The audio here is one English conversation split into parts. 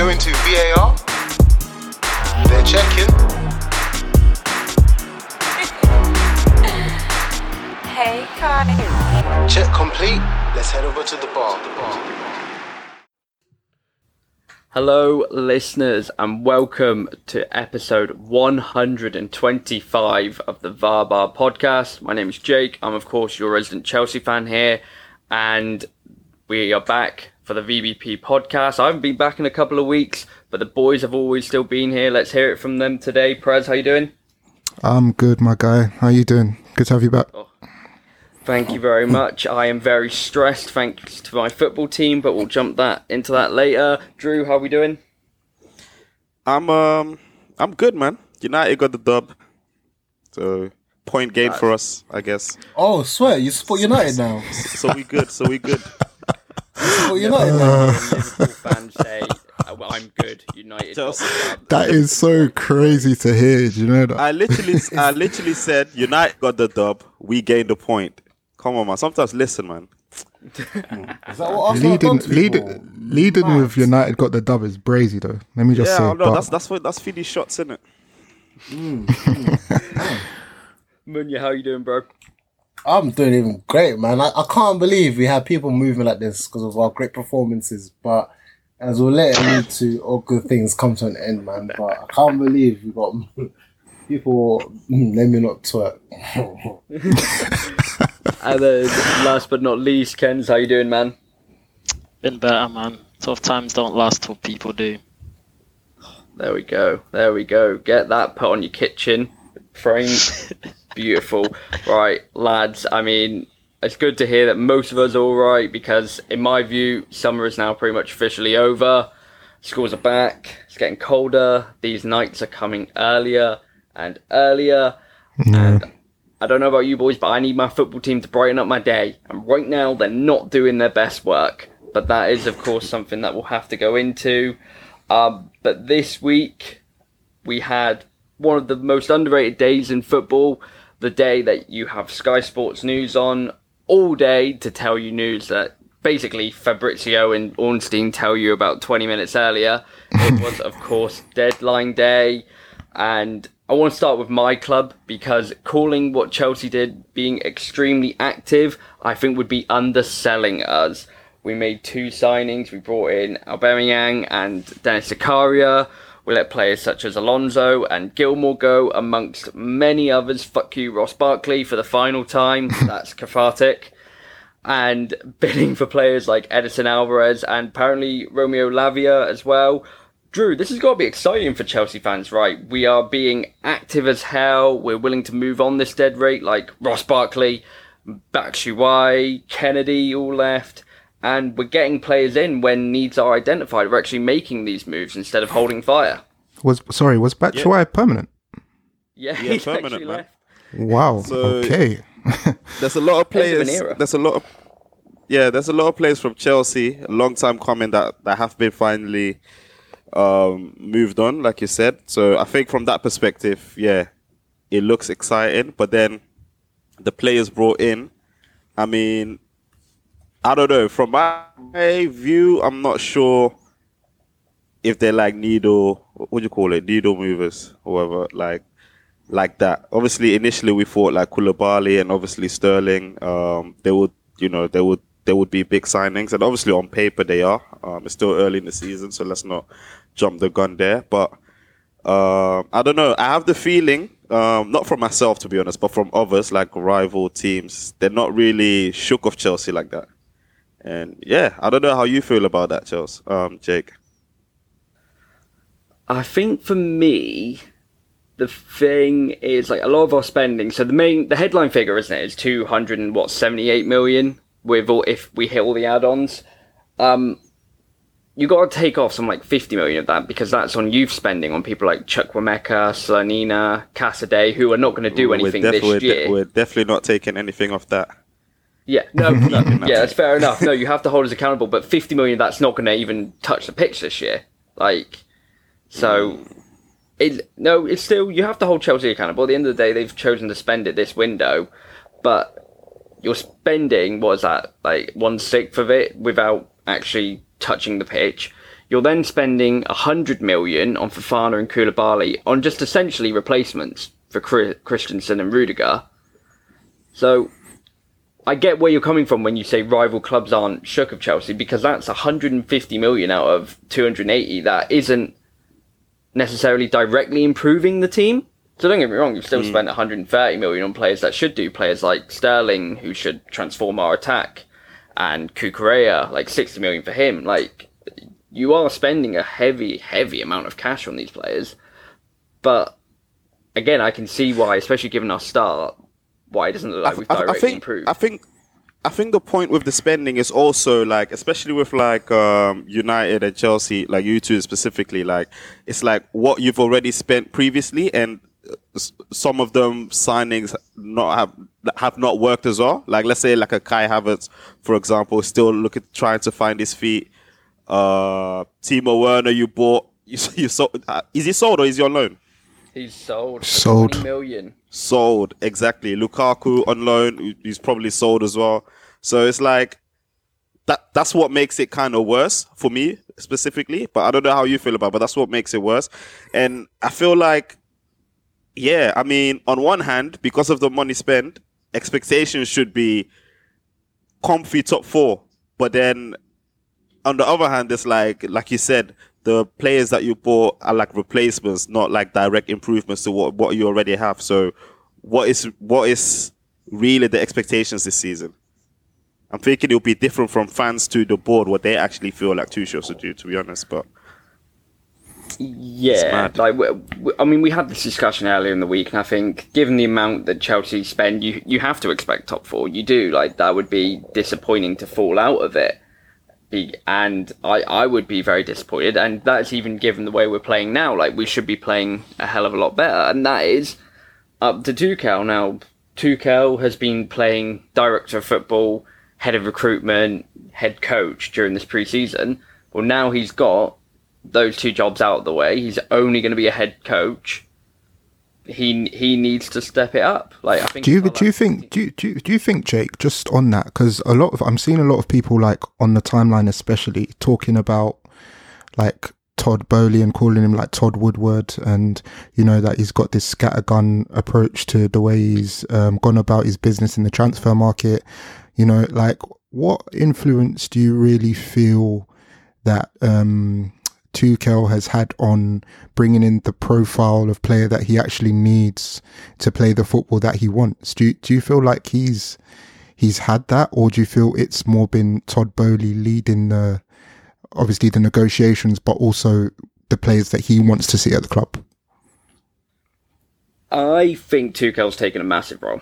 going to VAR. They're checking. Hey, Kai. Check complete. Let's head over to the bar. The bar. Hello, listeners, and welcome to episode 125 of the VAR Bar podcast. My name is Jake. I'm, of course, your resident Chelsea fan here, and we are back for the VBP podcast. I haven't been back in a couple of weeks, but the boys have always still been here. Let's hear it from them today. Prez, how you doing? I'm good, my guy. How you doing? Good to have you back. Thank you very much. I am very stressed thanks to my football team, but we'll jump that into that later. Drew, how are we doing? I'm um I'm good, man. United got the dub, so point gain for us, I guess. Oh, swear you support United now. So we good. So we good. Support United uh. now. Liverpool fans say, uh, well, I'm good. United. got Chelsea. the dub. That is so crazy to hear. Do you know that? I literally, I literally said United got the dub. We gained the point. Come on, man. Sometimes listen, man. Is that what Arsenal have leading, leading, leading Mad. with United got the dub is brazy though. Let me just Yeah, say. I know. but That's that's what that's Fiddy's shots, isn't it? Hmm. Hmm. Hmm. Munya, how you doing, bro? I'm doing even great, man. I, I can't believe we have people moving like this because of our great performances. But as we'll let it lead to all good things come to an end, man. But I can't believe we got people. mm, Let me not twerk. And then, last but not least, Ken's, how you doing, man? Been better, man. Tough times don't last till people do. There we go. There we go. Get that put on your kitchen frame. Beautiful. Right, lads. I mean, it's good to hear that most of us are all right because, in my view, summer is now pretty much officially over. Schools are back. It's getting colder. These nights are coming earlier and earlier. And I don't know about you boys, but I need my football team to brighten up my day. And right now, they're not doing their best work. But that is, of course, something that we'll have to go into. Um, but this week, we had one of the most underrated days in football. The day that you have Sky Sports News on all day to tell you news that basically Fabrizio and Ornstein tell you about 20 minutes earlier. It was, of course, deadline day. And I want to start with my club because calling what Chelsea did being extremely active, I think would be underselling us. We made two signings. We brought in Aubameyang and Denis Zakaria. We let players such as Alonso and Gilmour go, amongst many others. Fuck you, Ross Barkley, for the final time. That's cathartic and bidding for players like Edson Alvarez and apparently Romeo Lavia as well. Drew, this has got to be exciting for Chelsea fans, right? We are being active as hell. We're willing to move on this dead rate, like Ross Barkley, Batshuayi, Kenedy, all left. And we're getting players in when needs are identified. We're actually making these moves instead of holding fire. Was sorry, was Batshuayi permanent? Yeah, Yeah, he's permanent, man. left. Wow. So- okay. There's a lot of End of an players. There's a lot of yeah. There's a lot of players from Chelsea, a long time coming that that have been finally um, moved on, like you said. So I think from that perspective, yeah, it looks exciting. But then the players brought in, I mean, I don't know. From my view, I'm not sure if they're like needle. What do you call it? Needle movers, or whatever. Like like that. Obviously, initially we thought like Koulibaly and obviously Sterling. Um, they would, you know, they would there would be big signings, and obviously on paper they are. Um, it's still early in the season, so let's not jump the gun there. But um, I don't know. I have the feeling, um, not from myself to be honest, but from others like rival teams, they're not really shook of Chelsea like that. And yeah, I don't know how you feel about that, Chelsea, um, Jake. I think for me, the thing is like a lot of our spending. So the main, the headline figure, isn't it, is two hundred and what seventy eight million with all if we hit all the add-ons. Um, you got to take off some like fifty million of that because that's on youth spending on people like Chukwuemeka, Slonina, Casadei, who are not going to do anything this we're, de- year. we're definitely not taking anything off that. Yeah, no, no yeah, that's fair enough. No, you have to hold us accountable, but 50 million, that's not going to even touch the pitch this year. Like, so, it, no, it's still, you have to hold Chelsea accountable. At the end of the day, they've chosen to spend it this window, but you're spending, what is that, like one sixth of it without actually touching the pitch. You're then spending 100 million on Fofana and Koulibaly on just essentially replacements for Christensen and Rudiger. So I get where you're coming from when you say rival clubs aren't shook of Chelsea because that's 150 million out of 280 that isn't necessarily directly improving the team. So don't get me wrong, you've still hmm. spent 130 million on players that should do. Players like Sterling, who should transform our attack, and Cucurella, like 60 million for him. Like, you are spending a heavy, heavy amount of cash on these players. But again, I can see why, especially given our start, why it doesn't look like we've I, directly I think improved. I think I think the point with the spending is also like, especially with like um, United and Chelsea, like you two specifically, like it's like what you've already spent previously, and uh, some of them signings not have have not worked as well. Like let's say like a Kai Havertz, for example, still looking trying to find his feet. Uh, Timo Werner, you bought. You, you sold. Uh, is he sold or is he on loan? He's sold for Sold. 20 million. Sold exactly. Lukaku on loan, he's probably sold as well. So it's like that. That's what makes it kind of worse for me specifically. But I don't know how you feel about. it, But that's what makes it worse. And I feel like, yeah, I mean, on one hand, because of the money spent, expectations should be comfy top four. But then on the other hand, it's like like you said, the players that you bought are like replacements, not like direct improvements to what, what you already have. So what is what is really the expectations this season? I'm thinking it'll be different from fans to the board what they actually feel like Tuchel should do, to be honest. But Yeah, like we, we- I mean, we had this discussion earlier in the week, and I think given the amount that Chelsea spend, you you have to expect top four. You do like that would be disappointing to fall out of it, be, and I I would be very disappointed, and that's even given the way we're playing now. Like we should be playing a hell of a lot better, and that is up to Tuchel now. Tuchel has been playing director of football, head of recruitment, head coach during this preseason. Well, now he's got those two jobs out of the way. He's only going to be a head coach. He he needs to step it up. Like I think. Do you do you think do you, do you, do you think Jake just on that because a lot of I'm seeing a lot of people like on the timeline especially talking about like Todd Boehly and calling him like Todd Woodward and you know that he's got this scattergun approach to the way he's um, gone about his business in the transfer market. You know, like what influence do you really feel that um, Tuchel has had on bringing in the profile of player that he actually needs to play the football that he wants. Do you, do you feel like he's he's had that, or do you feel it's more been Todd Boehly leading the obviously the negotiations, but also the players that he wants to see at the club? I think Tuchel's taken a massive role.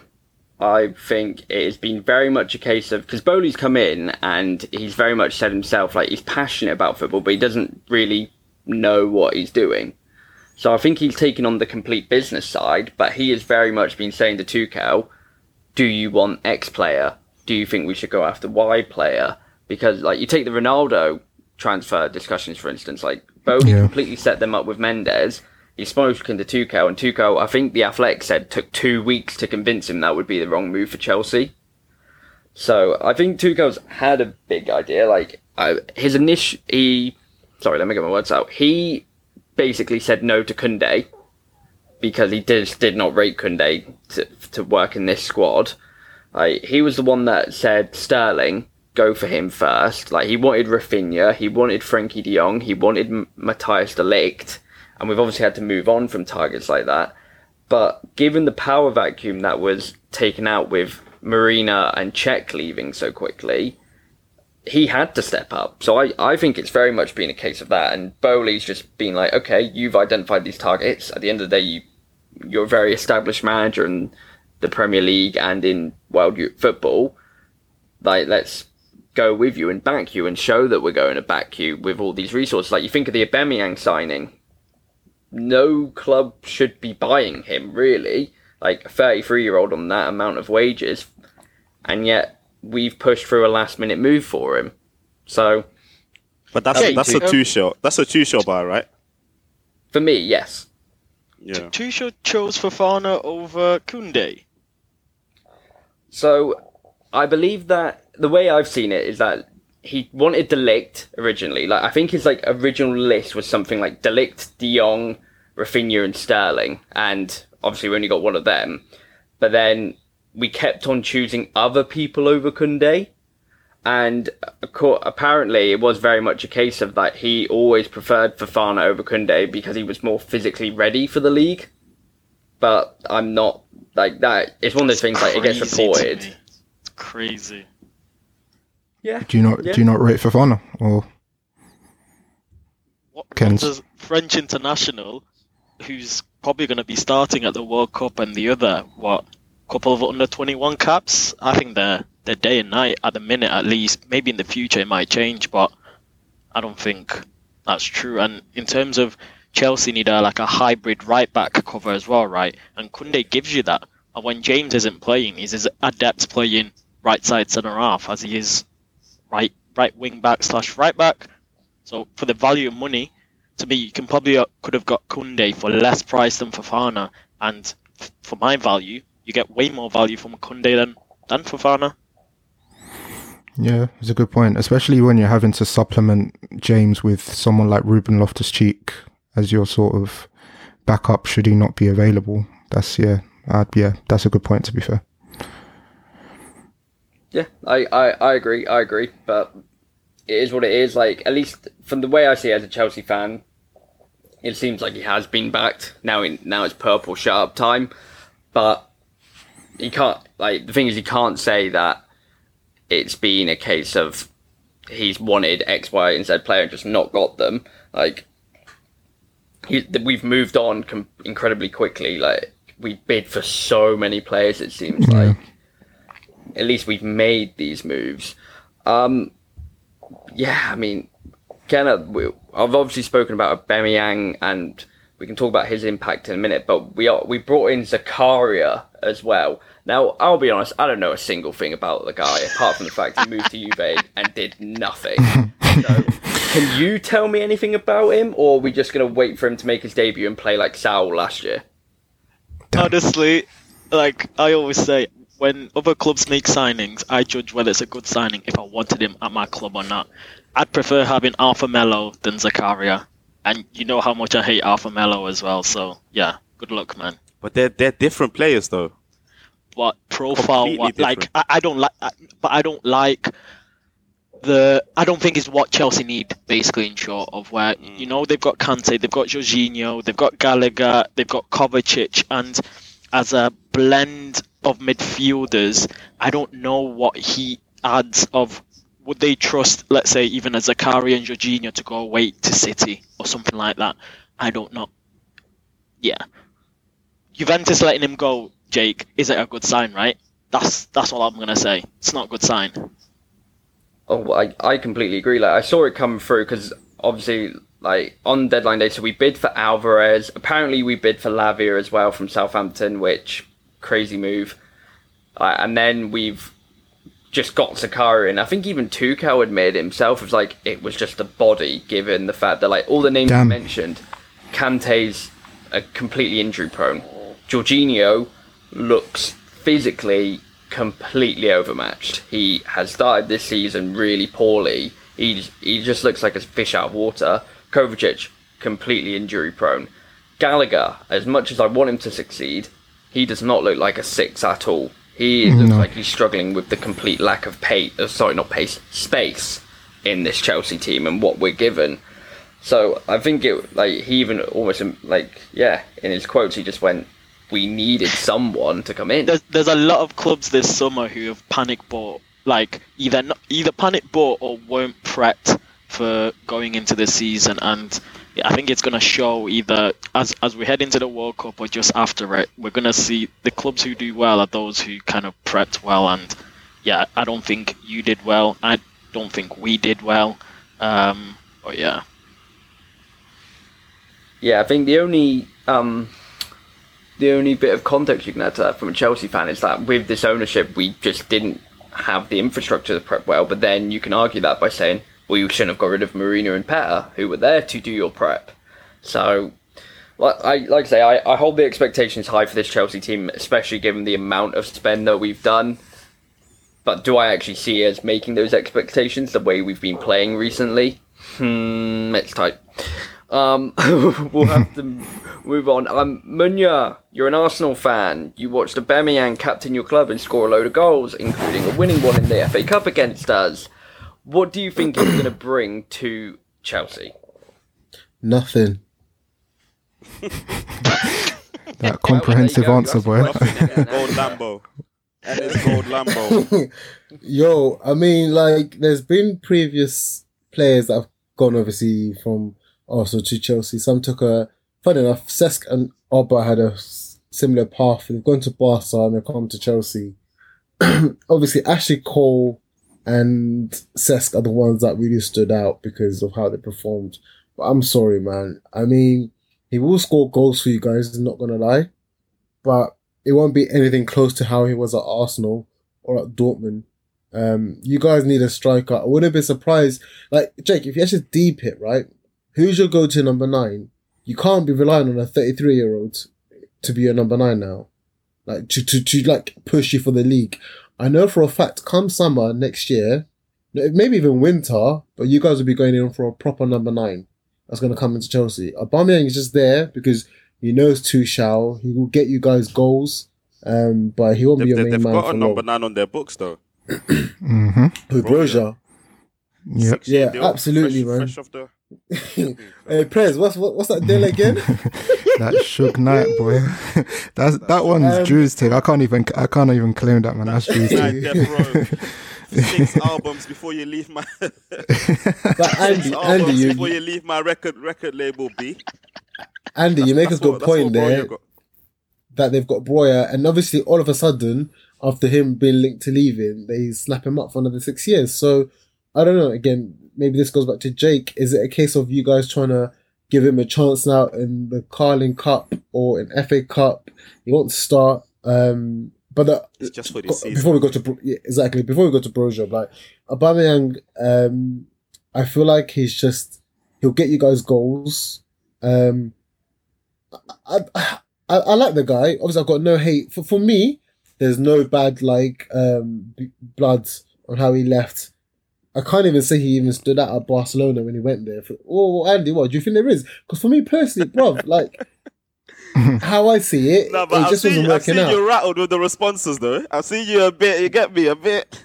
I think it has been very much a case of because Boehly's come in and he's very much said himself like he's passionate about football, but he doesn't really know what he's doing. So I think he's taken on the complete business side, but he has very much been saying to Tuchel, "Do you want X player? Do you think we should go after Y player?" Because like you take the Ronaldo transfer discussions for instance, like Boehly Yeah. completely set them up with Mendes. He's spoken to Tuchel, and Tuchel, I think the Athletic said, took two weeks to convince him that would be the wrong move for Chelsea. So I think Tuchel's had a big idea. Like his initial, he sorry, let me get my words out. He basically said no to Kounde because he did did not rate Kounde to to work in this squad. Like he was the one that said Sterling go for him first. Like he wanted Raphinha, he wanted Frenkie De Jong, he wanted Matthias De and we've obviously had to move on from targets like that. But given the power vacuum that was taken out with Marina and Cech leaving so quickly, he had to step up. So I, I think it's very much been a case of that. And Boehly's just been like, okay, you've identified these targets. At the end of the day, you, you're a very established manager in the Premier League and in world football. Like, let's go with you and back you and show that we're going to back you with all these resources. Like, you think of the Aubameyang signing. No club should be buying him, really. Like, a 33 year old on that amount of wages. And yet, we've pushed through a last minute move for him. So, but that's Okay, that's a um, two show. That's a Tuchel buy, right? for me, yes. Yeah. Tuchel chose Fofana over Kounde. So I believe that the way I've seen it is that he wanted De Ligt originally. Like I think his like original list was something like De Ligt, De Jong, Raphinha, and Sterling, and obviously we only got one of them. But then we kept on choosing other people over Kounde. And uh, apparently, it was very much a case of that he always preferred Fofana over Kounde because he was more physically ready for the league. But I'm not like that. It's one of those things like it gets reported. It's crazy. Yeah. Do you not Yeah. do you not rate Fofana or What, what does French international, who's probably going to be starting at the World Cup and the other what couple of under twenty one caps? I think they're they're day and night at the minute at least. Maybe in the future it might change, but I don't think that's true. And in terms of Chelsea need a like a hybrid right back cover as well, right? And Kounde gives you that. And when James isn't playing, he's as adept playing right side centre half as he is right right wing back slash right back. So for the value of money, to me, you can probably uh, could have got Kounde for less price than Fofana, and f- for my value, you get way more value from Kounde than than Fofana. Yeah, it's a good point, especially when you're having to supplement James with someone like Ruben Loftus Cheek as your sort of backup should he not be available. That's yeah, uh, yeah, that's a good point to be fair. Yeah, I, I, I agree, I agree, but it is what it is. Like, at least from the way I see it as a Chelsea fan, it seems like he has been backed. Now, in, now it's purple shut up time, but he can't. Like, the thing is, he can't say that it's been a case of he's wanted X, Y, and Z player and just not got them. Like, he, we've moved on com- incredibly quickly. Like, we bid for so many players. It seems Yeah. like at least we've made these moves. Um, yeah, I mean, Kenneth, we, I've obviously spoken about Aubameyang, and we can talk about his impact in a minute. But we are we brought in Zakaria as well. Now, I'll be honest, I don't know a single thing about the guy apart from the fact he moved to Juve and did nothing. So, can you tell me anything about him, or are we just gonna wait for him to make his debut and play like Saul last year? Honestly, like I always say, when other clubs make signings, I judge whether it's a good signing if I wanted him at my club or not. I'd prefer having Arthur Melo than Zakaria, and you know how much I hate Arthur Melo as well. So yeah, good luck, man. But they're they're different players though. what profile what like. I, I don't like but I don't like the I don't think it's what Chelsea need basically in short of where mm. you know they've got Kante, they've got Jorginho, they've got Gallagher, they've got Kovacic and as a blend of midfielders, I don't know what he adds of would they trust let's say even a Zakaria and Jorginho to go away to City or something like that? I don't know. Yeah. Juventus letting him go, Jake, is it a good sign, right? That's that's all I'm gonna say. It's not a good sign. Oh, I, I completely agree. Like I saw it come through because obviously, like on deadline day, so we bid for Alvarez. Apparently, we bid for Lavia as well from Southampton, which crazy move. Uh, and then we've just got Sakari, and I think even Tuchel admitted himself was like it was just a body, given the fact that like all the names Damn. mentioned, Kante's a completely injury prone. Jorginho looks physically completely overmatched. He has started this season really poorly. He he just looks like a fish out of water. Kovacic completely injury prone. Gallagher, as much as I want him to succeed, he does not look like a six at all. He looks No. like he's struggling with the complete lack of pace. Uh, sorry, not pace, space in this Chelsea team and what we're given. So I think it like he even almost um, like yeah in his quotes he just went we needed someone to come in. There's there's a lot of clubs this summer who have panic bought, like either not, either panic bought or weren't prepped for going into the season, and yeah, I think it's gonna show either as as we head into the World Cup or just after it. We're gonna see the clubs who do well are those who kind of prepped well, and yeah, I don't think you did well. I don't think we did well. Um, but yeah. Yeah, I think the only um, the only bit of context you can add to that from a Chelsea fan is that with this ownership, we just didn't have the infrastructure to prep well. But then you can argue that by saying, well, you shouldn't have got rid of Marina and Petter, who were there to do your prep. So, like I like I say, I, I hold the expectations high for this Chelsea team, especially given the amount of spend that we've done. but do I actually see us making those expectations the way we've been playing recently? Hmm, it's tight. Um, we'll have to move on. Um, Munya, you're an Arsenal fan. You watched Aubameyang captain your club and score a load of goals, including a winning one in the FA Cup against us. What do you think he's going to bring to Chelsea? Nothing. That comprehensive go, you answer, boy. the Gold eh? Lambo. And it's gold Lambo. Yo, I mean, like, there's been previous players that have gone overseas from Arsenal to Chelsea. Some took a, funny enough, Cesc and Oba had a similar path. They've gone to Barca and they've come to Chelsea. Obviously, Ashley Cole and Cesc are the ones that really stood out because of how they performed. But I'm sorry, man. I mean, he will score goals for you guys, not to lie. But it won't be anything close to how he was at Arsenal or at Dortmund. Um, you guys need a striker. I wouldn't be surprised. Like Jake, if you actually deep it, right? Who's your go-to number nine? You can't be relying on a 33 year old to be your number nine now. Like to, to, to like push you for the league. I know for a fact, come summer next year, maybe even winter, but you guys will be going in for a proper number nine that's going to come into Chelsea. Aubameyang is just there because he knows Tuchel. He will get you guys goals, um, but he won't be They've, your they- main they've man got for a number long. nine on their books, though. hmm Who, Broja? Yep. Yeah, deal, absolutely, fresh, man. Fresh off the. Hey, Prez, what's what, what's that deal again? That Suge Knight, boy. That's that one's Um, Drew's thing. I can't even I can't even claim that man. That's Drew's Nah, thing. Death Row. Six albums before you leave my. But Andy, Six Andy, albums you, before you leave my record record label B. Andy, you make a That's good what- point there that they've got Broja, and obviously all of a sudden, after him being linked to leaving, they snap him up for another six years. So I don't know. Again, maybe this goes back to Jake. Is it a case of you guys trying to give him a chance now in the Carling Cup or in FA Cup? He won't start. Um, but the, It's just for this season. before we go to yeah, exactly before we go to Broja, like Aubameyang, um, I feel like he's just he'll get you guys goals. Um, I, I, I, I like the guy. Obviously, I've got no hate for for me. There's no bad like um b- blood on how he left. I can't even say he even stood out at Barcelona when he went there. For, oh, Andy, what do you think there is? Because for me personally, bro, like how I see it, No, it but I've just seen, wasn't I've working seen out. you rattled with the responses, though. I've seen you a bit. You get me a bit.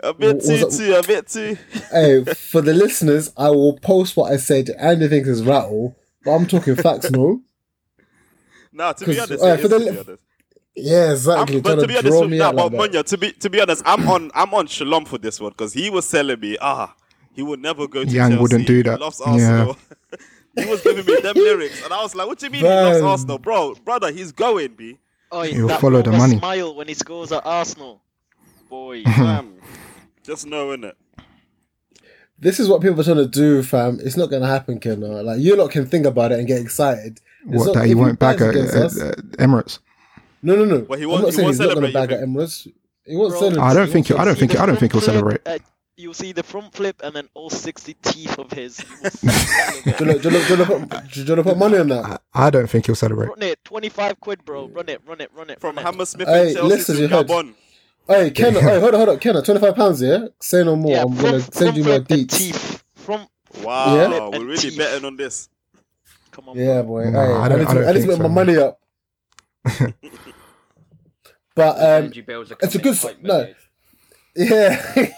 A bit too, it- too, a bit too. hey, for the listeners, I will post what I said. Andy thinks is rattle, but I'm talking facts, no? Nah, to be honest, uh, it for the Yeah, exactly. I'm, but to be honest, draw with me that, out but like. Munya, to be to be honest, I'm on I'm on Shalom for this one because he was telling me, ah, he would never go to Yang Chelsea. wouldn't do that. He that. loves Yeah. Arsenal. he was giving me them lyrics, and I was like, "What do you mean he loves Arsenal, bro? Brother, he's going, b. Oh, He'll that follow the money. smile when he scores at Arsenal. Boy, Fam, just knowing it. This is what people are trying to do, fam. It's not going to happen, Ken. Like, you lot can think about it and get excited. It's What not- that he won't back at, at, at Emirates. No, no, no. Well, he I'm won't- he saying won't he's not going to celebrate, you bag at think? Emirates. He won't Bro. celebrate. I don't think. won't I don't think. I don't think he'll celebrate. uh, you'll see the front flip and then all 60 teeth of his. You will see all of it. Do you wanna- do you do you put- do you wanna put money on that? I, I don't think he'll celebrate. Run it, 25 quid, bro. Run it, run it, run it. From run it. Hammersmith Hey, and Chelsea listen, to you heard. Gabon. Hey, Ken, hey, hold on, hold on. Ken, 25 pounds, yeah? Say no more. Yeah, I'm front, going to send you my front flip and deets. teeth. From, Wow, Yeah. we're really teeth. betting on this. come on, Yeah, bro. boy. No, hey, I I, don't- need I to, don't I need to think make my money up. But um, Energy bills are it's a good- no. Yeah,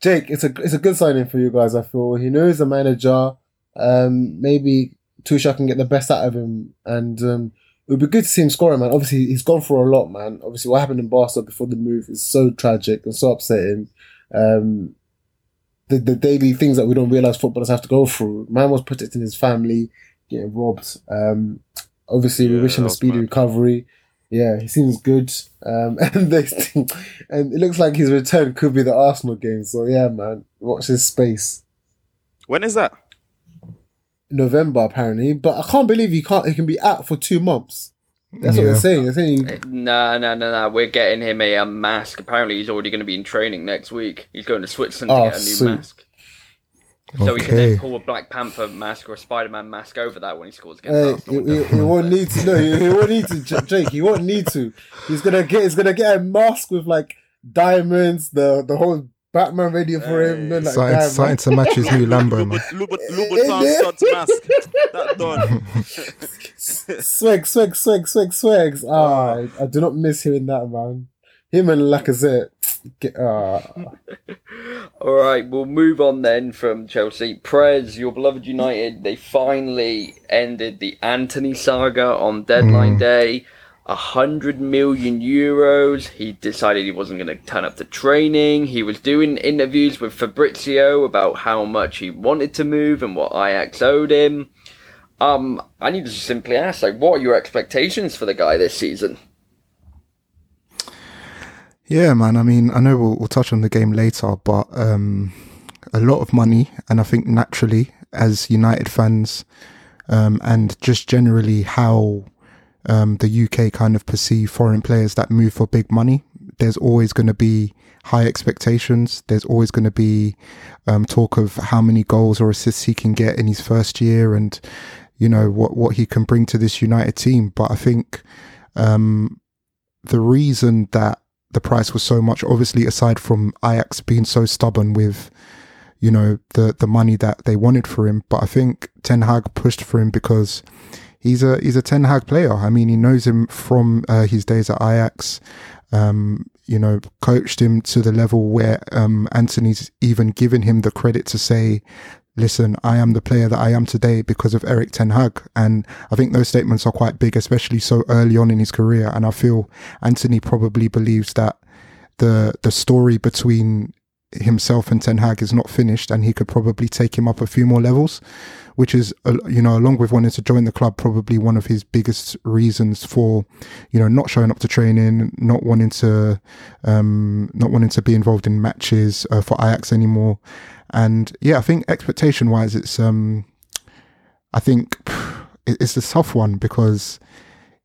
Jake, it's a it's a good signing for you guys. I feel he knows the manager. Um, maybe Tuchel can get the best out of him, and um, it would be good to see him scoring, man. Obviously, he's gone for a lot, man. Obviously, what happened in Barca before the move is so tragic and so upsetting. Um, the the daily things that we don't realize footballers have to go through. Man was protecting his family, getting robbed. Um, obviously, we wish him a speedy mad. recovery. Yeah, he seems good. Um, and they, and it looks like his return could be the Arsenal game. So yeah, man, watch his space. When is that? November apparently, but I can't believe he can't. He can be out for two months. That's what Yeah. they're saying. They're saying No, no, no, no. We're getting him a, um, mask. Apparently, he's already going to be in training next week. He's going to Switzerland Oh, to get a new sweet. mask. So he can then pull a Black Panther mask or a Spider Man mask over that when he scores against Hey, Arsenal. he, he, he won't need to. No, he, he won't need to, Jake. He won't need to. He's gonna get. He's gonna get a mask with like diamonds, the the whole Batman radio for him. No, like, Starting, damn, starting to match his new Lambo, man. Louboutin Louboutin mask. That done. swag, swag, swag, swag, swags. Ah, I, I do not miss hearing that, man. Him and Lacazette. Ah. All right, we'll move on then from Chelsea. Prez, your beloved United, they finally ended the Antony saga on deadline day. A hundred million euros. He decided he wasn't going to turn up to training. He was doing interviews with Fabrizio about how much he wanted to move and what Ajax owed him. Um, I need to simply ask, like, what are your expectations for the guy this season? Yeah, man. I mean, I know we'll, we'll touch on the game later, but um, a lot of money, and I think naturally, as United fans, um, and just generally how um, the UK kind of perceive foreign players that move for big money, there's always going to be high expectations. There's always going to be um, talk of how many goals or assists he can get in his first year, and you know what what he can bring to this United team. But I think um, the reason that the price was so much, obviously, aside from Ajax being so stubborn with, you know, the the money that they wanted for him, but I think Ten Hag pushed for him because he's a he's a Ten Hag player. I mean, he knows him from uh, his days at Ajax. Um, you know, coached him to the level where um, Antony's even given him the credit to say, listen, I am the player that I am today because of Erik Ten Hag. And I think those statements are quite big, especially so early on in his career. And I feel Antony probably believes that the the story between himself and Ten Hag is not finished, and he could probably take him up a few more levels, which is, uh, you know, along with wanting to join the club, probably one of his biggest reasons for, you know, not showing up to training, not wanting to, um, not wanting to be involved in matches uh, for Ajax anymore. And yeah, I think expectation wise, it's, um, I think it's a tough one because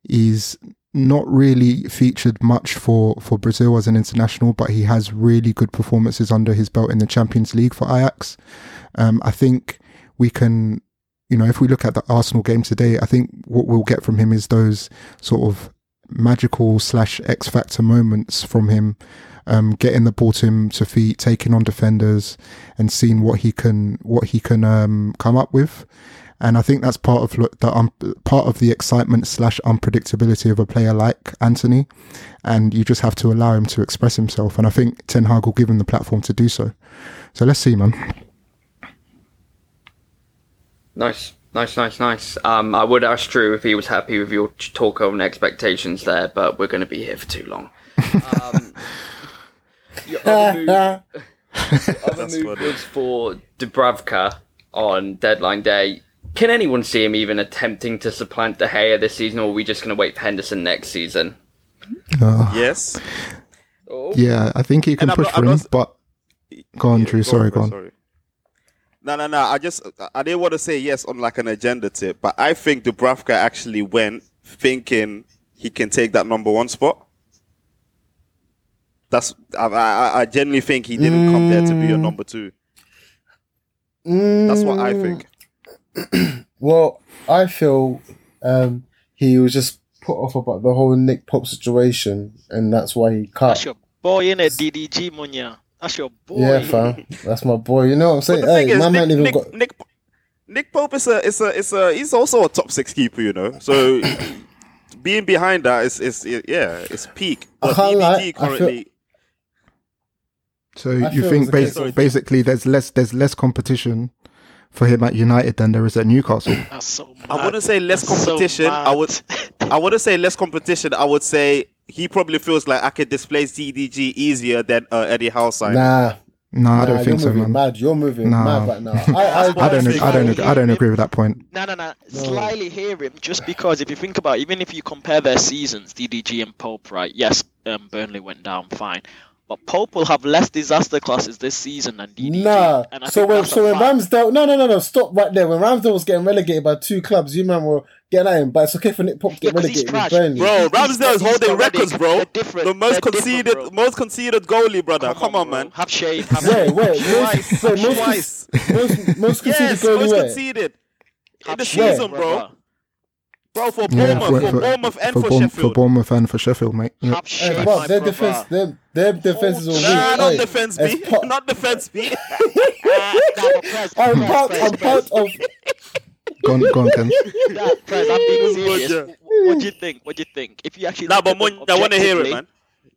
he's not really featured much for, for Brazil as an international, but he has really good performances under his belt in the Champions League for Ajax. Um, I think we can, you know, if we look at the Arsenal game today, I think what we'll get from him is those sort of magical slash X factor moments from him, um, getting the ball to him to feet, taking on defenders, and seeing what he can what he can um, come up with. And I think that's part of the um, part of the excitement slash unpredictability of a player like Antony. And you just have to allow him to express himself. And I think Ten Hag will give him the platform to do so. So let's see, man. Nice, nice, nice, nice. Um, I would ask Drew if he was happy with your talk on expectations there, but we're going to be here for too long. Um, your other uh, move, uh. other That's move was for Dubravka on deadline day. Can anyone see him even attempting to supplant De Gea this season, or are we just going to wait for Henderson next season? Uh, yes. Oh, Yeah, I think he can And push not- for I'm him. not- But go on, Drew. Sorry, go bro, on. No, no, no. I just I didn't want to say yes on like an agenda tip, but I think Dubravka actually went thinking he can take that number one spot. That's I I, I genuinely think he didn't come there to be a number two. That's what I think. Well, I feel um, he was just put off about the whole Nick Pope situation, and that's why he cut. That's your boy in it, DDG Munya. That's your boy. Yeah, fam, that's my boy. You know what I'm saying? the thing Hey, is, my Nick, man even Nick, got. Nick, Nick Pope is a is a is a he's also a top six keeper, you know. So being behind that is is yeah, it's peak. I But can't lie, I DDG feel- currently. So I you think it case basically there's less there's less competition for him at United than there is at Newcastle. That's so. I wouldn't say less That's so competition. I would I wouldn't say less competition. I would say he probably feels like I could displace DDG easier than uh, Eddie Howe side. Nah, No, I don't think so, man. mad. You're moving Nah. mad right now. I, I, I don't. think- I don't. Slightly I don't agree with that point. No, no, no. Slightly hear him just because if you think about, it, even if you compare their seasons, DDG and Pope, right? Yes, um, Burnley went down, fine, but Pope will have less disaster classes this season than DDG. Nah. and I So think when so when fact. Ramsdale, no, no, no, no, stop right there. When Ramsdale was getting relegated by two clubs, you man were getting at him. But it's okay for Nick Pope to Yeah, get 'cause he's relegated trash. Burnley. Bro, He's- Ramsdale is he's holding already- records, bro. they're different- The most they're different, conceded, bro. most conceded goalie, brother. Come, on, bro. man. Have shade. Have Wait, wait, Twice, most, wait, most, most, most conceded Yes, goalie most conceded in the season, bro. Brother. Bro, for Yeah, Bournemouth, for, Bournemouth and for, Bourne- for Sheffield. Bournemouth and for Sheffield, mate. Yep. Have Hey, shit, bro, their brother. defense, their, their defenses are weak. Nah, not defense B. part- Not defense B. Nah, but Prez, I'm part, I'm part of. Go on, go on, Ken. Nah, Prez, I'm being serious. What, what do you think? What do you think? If you actually nah, look but at I want to hear it, objectively- man.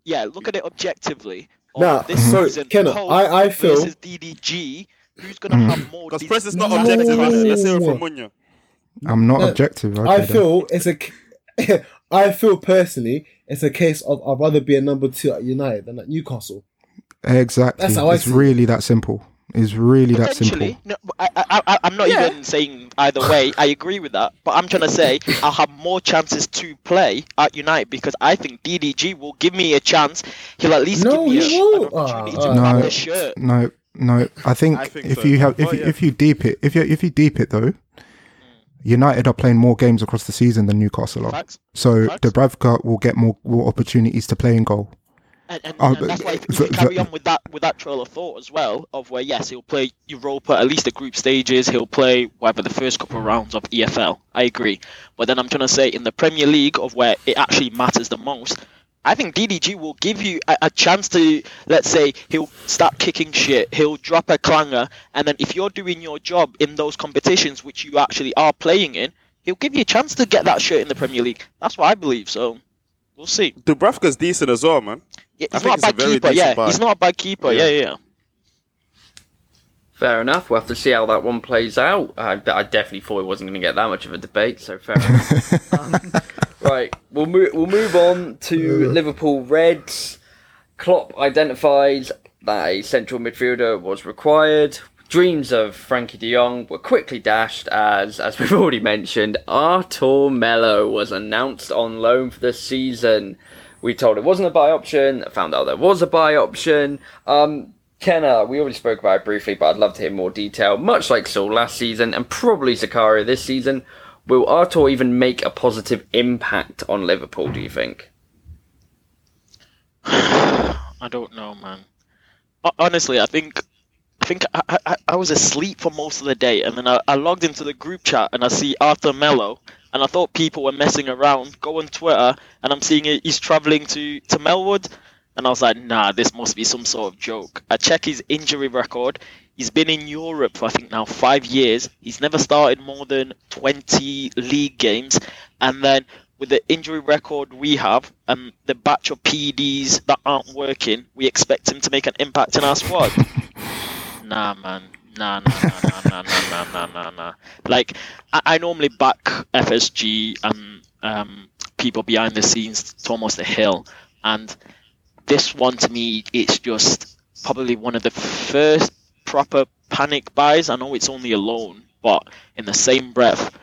Yeah, look at it objectively. Nah, Over this sorry, season, Kenna, Pope I- I feel- versus DDG. Who's gonna Mm. have more? Because dis- Press is not No. objective. Let's hear it from Munya. I'm not No, objective. Okay, I then. feel it's a. I feel personally, it's a case of I'd rather be a number two at United than at Newcastle. exactly. That's how I it's see really that simple. It's really that simple. No, I, I, I, I'm not Yeah. even saying either way. I agree with that, but I'm trying to say I'll have more chances to play at United because I think DDG will give me a chance. He'll at least No, give me he a, won't. an opportunity to ah. No. the shirt. No, no. I think, I think if so. you have, if you, yeah. if you deep it, if you if you deep it though, United are playing more games across the season than Newcastle are. Facts. So Facts. Dubravka will get more, more opportunities to play in goal. And, and, Oh, and that's why if, if you carry on with that with that trail of thought as well, of where yes, he'll play Europa at least the group stages, he'll play whatever the first couple of rounds of EFL. I agree, but then I'm trying to say in the Premier League of where it actually matters the most. I think DDG will give you a, a chance to, let's say, he'll start kicking shit, he'll drop a clanger, and then if you're doing your job in those competitions, which you actually are playing in, he'll give you a chance to get that shirt in the Premier League. That's what I believe. So, we'll see. Dubravka's decent as well, man. Yeah, he's not it's a a bad very keeper. Yeah, buy. he's not a bad keeper. Yeah. Yeah, yeah. yeah. Fair enough. We'll have to see how that one plays out. I, I definitely thought it wasn't going to get that much of a debate, so fair enough. Um, right, we'll move. We'll move on to Liverpool Reds. Klopp identifies that a central midfielder was required. Dreams of Frenkie De Jong were quickly dashed as, as we've already mentioned, Arthur Melo was announced on loan for the season. We told it wasn't a buy option. Found out there was a buy option. Um, Kenna, we already spoke about it briefly, but I'd love to hear more detail. Much like Saul last season, and probably Zakaria this season, will Artur even make a positive impact on Liverpool? Do you think? I don't know, man. Honestly, I think I think I, I, I was asleep for most of the day, and then I, I logged into the group chat and I see Arthur Melo, and I thought people were messing around. Go on Twitter, and I'm seeing he's traveling to to Melwood, and I was like, nah, this must be some sort of joke. I check his injury record. He's been in Europe for I think now five years. He's never started more than 20 league games, and then with the injury record we have and the batch of PEDs that aren't working, we expect him to make an impact in our squad. nah, man. Nah, nah, nah, nah, nah, nah, nah, nah, nah. Like, I, I normally back FSG and um, people behind the scenes to almost a hill. And this one, to me, it's just probably one of the first proper panic buys. I know it's only a loan, but in the same breath,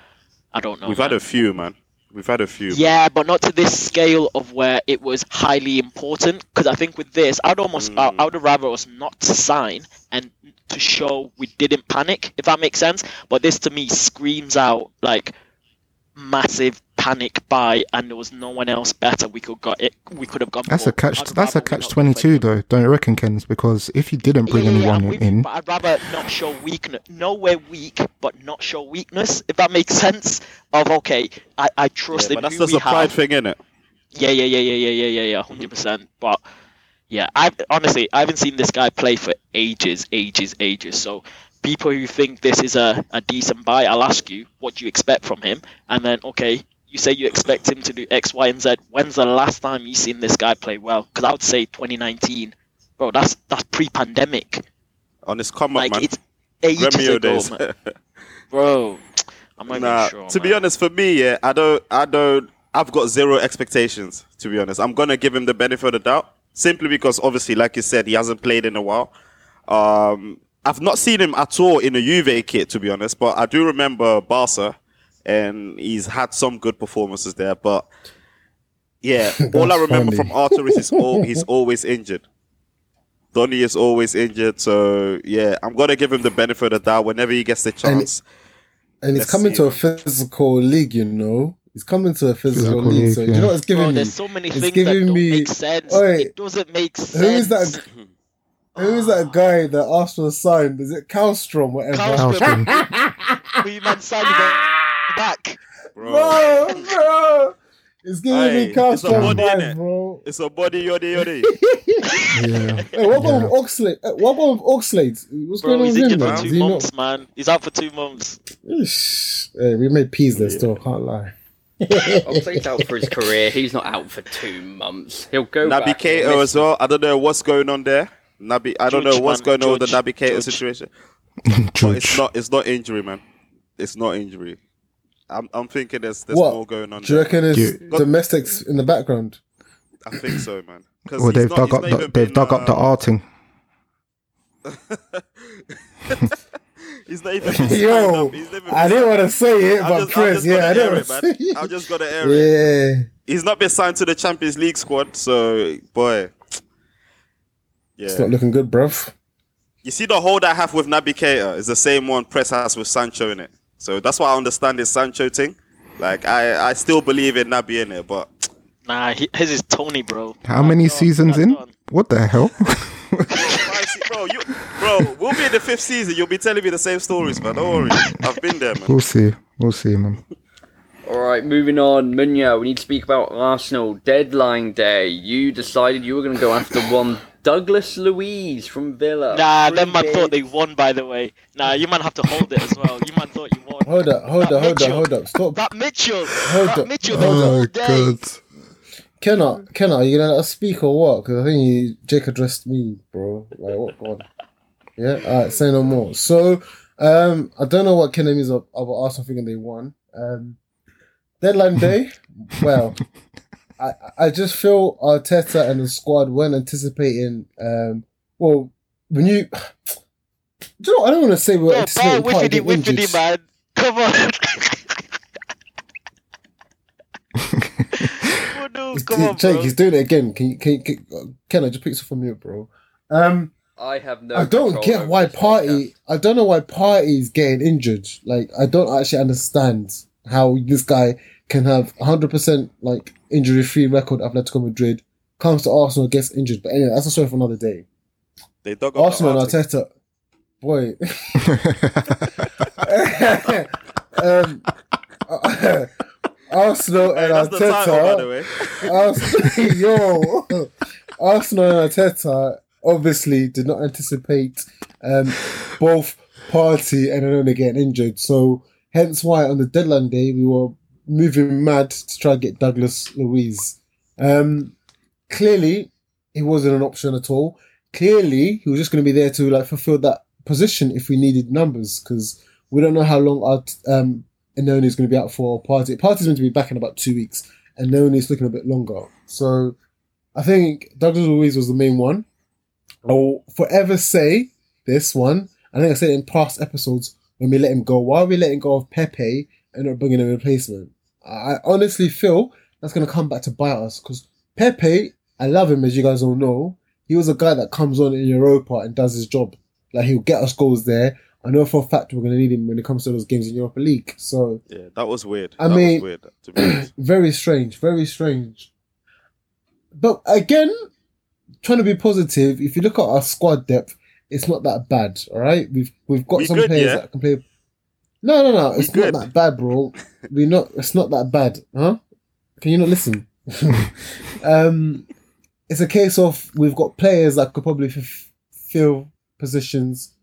I don't know. We've had a few, man. We've had a few. Yeah, but not to this scale of where it was highly important. Because I think with this, I'd almost, I, Mm. I would rather us not to sign and to show we didn't panic, if that makes sense. But this to me screams out like massive panic buy, and there was no one else better we could got it. We could have gone. That's for. a catch. I'd That's a catch twenty two, though. Don't you reckon, Kens? Because if you didn't bring Yeah, yeah, yeah, I'm anyone with you, in, but I'd rather not show weakness. Know we're weak, but not show weakness. If that makes sense. Of okay, I, I trust Yeah, in but that's who just a pride have. thing, innit? Yeah, yeah, yeah, yeah, yeah, yeah, yeah, yeah, hundred percent. But yeah, I honestly I haven't seen this guy play for ages, ages, ages. So people who think this is a, a decent buy, I'll ask you, what do you expect from him? And then okay, you say you expect him to do X, Y, and Z. When's the last time you seen this guy play well? Because I would say 2019, bro. That's that's pre-pandemic. On his come up, Like man. it's ages Remio ago, days. man. bro. I'm not Nah, sure. to be honest, for me, yeah, I don't, I don't, I've got zero expectations. To be honest, I'm gonna give him the benefit of the doubt simply because, obviously, like you said, he hasn't played in a while. Um, I've not seen him at all in a Juve kit, to be honest, but I do remember Barca, and he's had some good performances there. But yeah, all I remember funny. from Arthur is he's, al- he's always injured. Donny is always injured, so yeah, I'm gonna give him the benefit of that whenever he gets the chance. And he's coming see, to a physical league, you know. He's coming to a physical, Physical league. league, So yeah. you know what's giving Bro, me? there's so many It's things that giving don't me- make sense. Oi, it doesn't make sense. Who is that? Who is that guy that Arsenal signed? Is it Kalstrom? Or whatever. Kalstrom. Kalstrom. Who man signing him back? Bro. bro, bro. It's giving Aye, me couch it's a body, vibes, bro. It's a body yoddy yoddy. Yeah. Hey, what about Yeah. with Oxlade? Uh, what about with Oxlade? What's Bro, going on he's with him, injured man? for two he not- months, man. He's out for two months. Ish. Hey, we made peas there still, can't lie. Oxlade's out for his career. He's not out for two months. He'll go Naby back. Keita He'll as well. I don't know what's going on there. Naby, I don't know what's man, going on with the Naby Keita situation. But it's not. It's not injury, man. It's not injury. I'm. I'm thinking there's there's What? more going on. Do you there. reckon there's You- domestics in the background? I think so, man. Because Well, they've dug up the, they've dug up the arting. He's not even. signed Yo, up. He's never I didn't want to say it, I'm but just, I'm Chris, just yeah, gonna I didn't air want to man. say it. I'm just gonna air it. Yeah. He's not been signed to the Champions League squad, so boy. Yeah. It's not looking good, bruv. You see the hold I have with Naby Keita is the same one Press has with Sancho in it. So that's why I understand this Sancho thing. Like I, I still believe in Naby in it, but Nah, he, his is Tony, bro. How many That's seasons in? done. What the hell? Bro, you, bro, we'll be in the fifth season. You'll be telling me the same stories, man. Don't worry, I've been there, man. we'll see. We'll see, man. All right, moving on. Munya, we need to speak about Arsenal deadline day. You decided you were going to go after one Douglas Luiz from Villa. Nah, Free them man bid. thought they won, by the way. Nah, you man have to hold it as well. You man thought you won. Hold up, hold That up, hold up, hold up. Stop. That Mitchell. Hold that up. Mitchell Oh, whole day. Kenna, Kenna, are you gonna let us speak or what? Because I think you, Jake addressed me, bro. Like, what? Go on. Yeah, alright, say no more. So, um, I don't know what Kenna means of, about Arsenal thinking they won. Um, deadline day, well, I, I just feel Arteta and the squad weren't anticipating, um, well, when you, do you know. I don't want to say we're Bro, anticipating ball Partey whiffity getting injured. man. Come on. oh, no, come on, Jake, bro. he's doing it again. Can you, can, you- can uh, Kenna, just pick this from you, bro. Um, I have no. I don't get why Partey. podcast. I don't know why Partey is getting injured. Like I don't actually understand how this guy can have 100 percent like injury free record. Atletico Madrid comes to Arsenal gets injured. But anyway, that's a story for another day. They dug up Arsenal and the Arteta, boy. um, Arsenal Hey, and that's the title, by the Arteta. way. Arsenal, yo, Arsenal and Arteta obviously did not anticipate um, both Partey and Elneny getting injured. So hence why on the deadline day we were moving mad to try and get Douglas Luiz. Um, clearly, he wasn't an option at all. Clearly, he was just going to be there to like fulfill that position if we needed numbers because we don't know how long our um, Elneny is going to be out for Partey. Partey's going to be back in about two weeks, and Elneny is looking a bit longer. So I think Douglas Luiz was the main one. I'll forever say this one. I think I said it in past episodes when we let him go. Why are we letting go of Pepe and not bringing a replacement? I honestly feel that's going to come back to bite us because Pepe, I love him as you guys all know. He was a guy that comes on in Europa and does his job. Like he'll get us goals there. I know for a fact we're going to need him when it comes to those games in Europa League. So Yeah, that was weird. I that mean- was weird. To be very strange, very strange. But again, trying to be positive, if you look at our squad depth, it's not that bad. All right, we've we've got We some good, players yeah? that can play. No, no, no, it's not that bad, bro. We not. It's not that bad, huh? Can you not listen? um, it's a case of we've got players that could probably f- fill positions.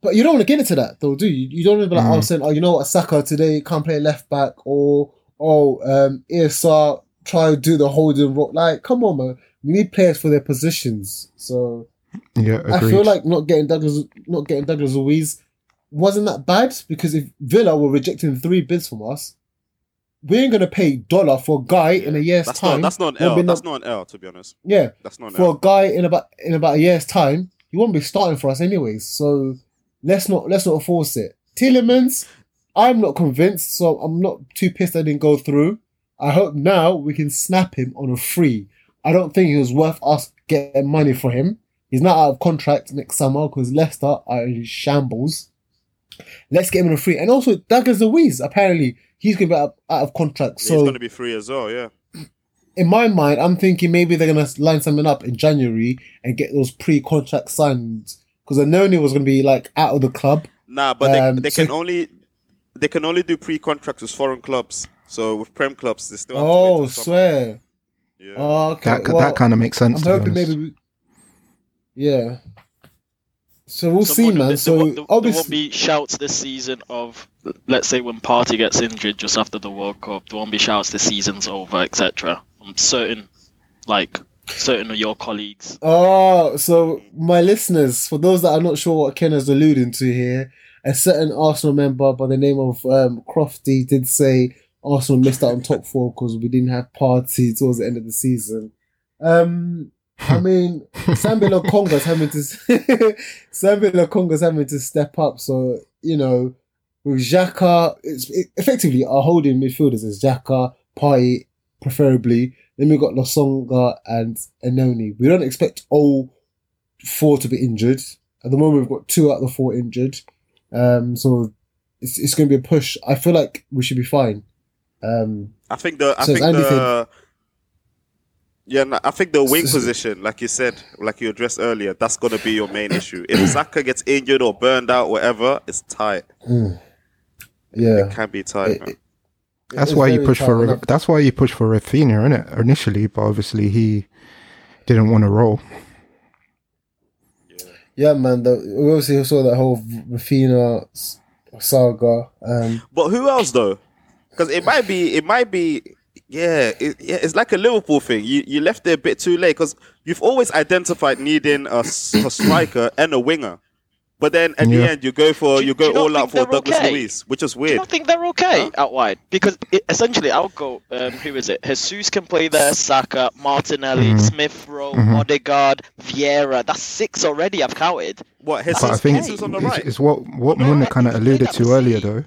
But you don't want to get into that, though, do you? You don't want to be like, Mm. oh, saying, oh, you know what, Saka today can't play left back, or oh, um, ESR try to do the holding role. Like, come on, man. We need players for their positions. So yeah, agreed. I feel like not getting Douglas, not getting Douglas Luiz wasn't that bad because if Villa were rejecting three bids from us, we ain't gonna pay dollar for a guy in a year's That's time. not. That's not an L. That's no- not an L. To be honest, yeah, that's not an for a L. guy in about in about a year's time, he won't be starting for us anyways. So let's not let's not force it. Tielemans, I'm not convinced, so I'm not too pissed I didn't go through. I hope now we can snap him on a free. I don't think it was worth us getting money for him. He's not out of contract next summer because Leicester are in shambles. Let's get him on a free. And also Douglas Luiz, apparently he's gonna be out, out of contract. So he's going to be free as well. Yeah. in my mind, I'm thinking maybe they're gonna line something up in January and get those pre-contract signed because Elneny was gonna be like out of the club. Nah, but they, Um, they so- can only they can only do pre-contracts with foreign clubs. So with prem clubs, they still. Have to Oh, till swear. Yeah. Oh, okay. That well, that kind of makes sense. I'm to be hoping honest. maybe. We, yeah. So we'll So see, man. there- So there, there, there won't be shouts this season of, let's say, when Partey gets injured just after the World Cup. There won't be shouts the season's over, etc. From certain, like certain of your colleagues. Oh, so my listeners, for those that are not sure what Ken is alluding to here, a certain Arsenal member by the name of um, Crofty did say Arsenal missed out on top four because we didn't have Partey towards the end of the season. Um, I mean, Sambi Lokonga's having to Sambi Lokonga's having to step up. So you know, with Xhaka, it's it, effectively our holding midfielders is Xhaka, Partey, preferably. Then we've got Lokonga and Elneny. We don't expect all four to be injured. At the moment, we've got two out of the four injured. Um, so it's, it's going to be a push. I feel like we should be fine. Um, I think the I So think the yeah no, I think the wing position, like you said, like you addressed earlier, that's gonna be your main issue. If Saka gets injured or burned out, whatever, it's tight. yeah. It can be tight. It- man. it- That's it's why you push for enough. that's why you push for Raphinha, isn't it? Initially, but obviously he didn't want to roll. Yeah, man. The, we obviously saw that whole Raphinha s- saga. Um, But who else though? Because it might be, it might be, yeah, it, yeah. It's like a Liverpool thing. You you left it a bit too late because you've always identified needing a striker and a winger, but then at the end you go for Do you- you do you go all out for Douglas okay? Luiz, which is Do you weird. not think they're okay out wide? Because it, essentially, I'll go. Um, who is it? Jesus can play there. Saka, Martinelli, Mhm. Smith Rowe, Mhm. Odegaard, Vieira. That's six already. I've counted. What But I Jesus, think Jesus on the right? it's what what No, Munya kind of think he played alluded to earlier, though.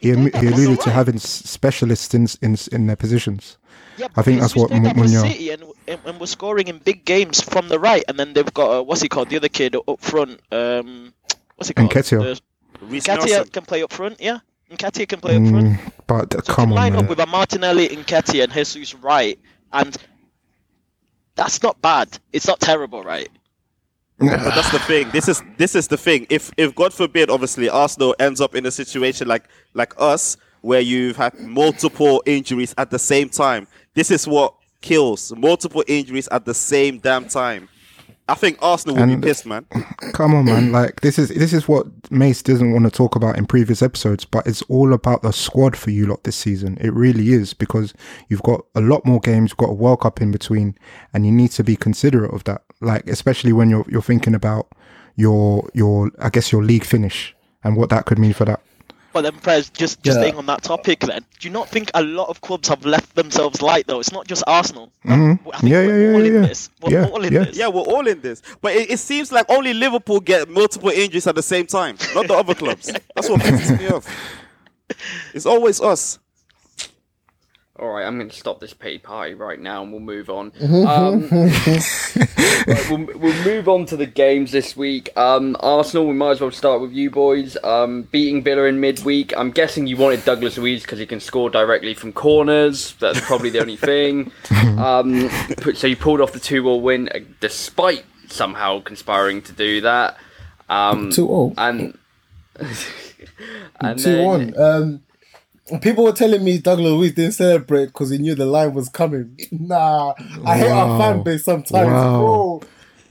He, He am- he at the alluded to having specialists in in in their positions. Yeah, I think that's what played at Mu- Man Munya- City and, and and we're scoring in big games from the right, and then they've got uh, what's he called? The other kid up front. Um, what's he called? Nketiah. The- Nketiah can play up front. Yeah, Nketiah can play up front. Mm, but So come to on, line man. up with a Martinelli, Nketiah, and Jesus right, and that's not bad. It's not terrible, right? But that's the thing. This is this is the thing. If if God forbid, obviously Arsenal ends up in a situation like like us, where you've had multiple injuries at the same time, this is what kills. Multiple injuries at the same damn time. I think Arsenal will And- be pissed, man. Come on, man. Like this is this is what Mace doesn't want to talk about in previous episodes, but it's all about the squad for you lot this season. It really is because you've got a lot more games, you've got a World Cup in between, and you need to be considerate of that. Like especially when you're you're thinking about your your I guess your league finish and what that could mean for that. But then, Prez, just just Yeah. staying on that topic, then, do you not think a lot of clubs have left themselves light though? It's not just Arsenal. Mhm. I think Yeah, we're yeah, yeah, all in yeah. this. We're Yeah, all in yeah. this. Yeah, we're all in this, but it, it seems like only Liverpool get multiple injuries at the same time, not the other clubs. That's what pisses me off. It's always us. All right, I'm going to stop this pity party right now, and we'll move on. Um, right, we'll, we'll move on to the games this week. Um, Arsenal, we might as well start with you boys. Um, beating Villa in midweek. I'm guessing you wanted Douglas Luiz because he can score directly from corners. That's probably the only thing. Um, put- so you pulled off the two-all win, uh, despite somehow conspiring to do that. Um, 2-0. and and 2 1. Um, people were telling me Douglas Luiz didn't celebrate because he knew the line was coming. Nah, I hate our fan base sometimes, Wow. bro.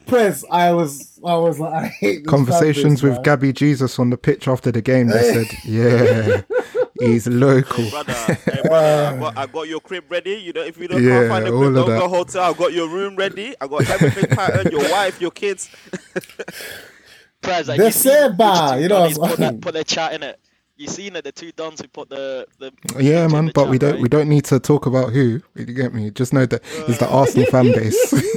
Press, I was, I was like, I hate this Conversations fan with man. Gabby Jesus on the pitch after the game. They said, "Yeah, he's local." Brother, hey, brother, I, got, I got your crib ready. You know, if you don't Yeah, can't find a all crib, of don't that. go hotel. I got your room ready. I got everything patterned. Your wife, your kids. Prez, like, They're you seen which Seba, two you know Donnies what I'm put, that, put their chat in it. You seen it? The two dons who put the the. Yeah, man, the but chat, we don't right? we don't need to talk about who. You get me? Just know that it's the Arsenal fan base.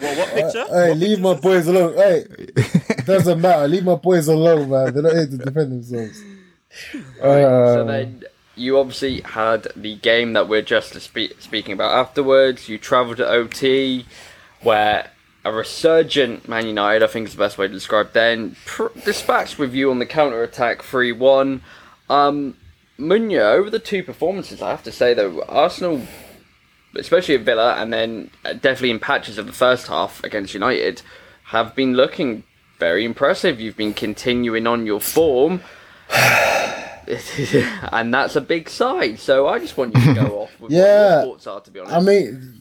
Well, what picture? Hey, What leave picture my is boys alone. Hey, doesn't matter. Leave my boys alone, man. They're not here to defend themselves. Right, so Uh, then you obviously had the game that we're just spe- speaking about afterwards. You travelled to OT, where a resurgent Man United, I think is the best way to describe then, pr- dispatched with you on the counter attack 3 1. Um, Munya, over the two performances, I have to say though, Arsenal, especially at Villa, and then definitely in patches of the first half against United, have been looking very impressive. You've been continuing on your form and that's a big side. So I just want you to go off with Yeah. what your thoughts are. To be honest, I mean,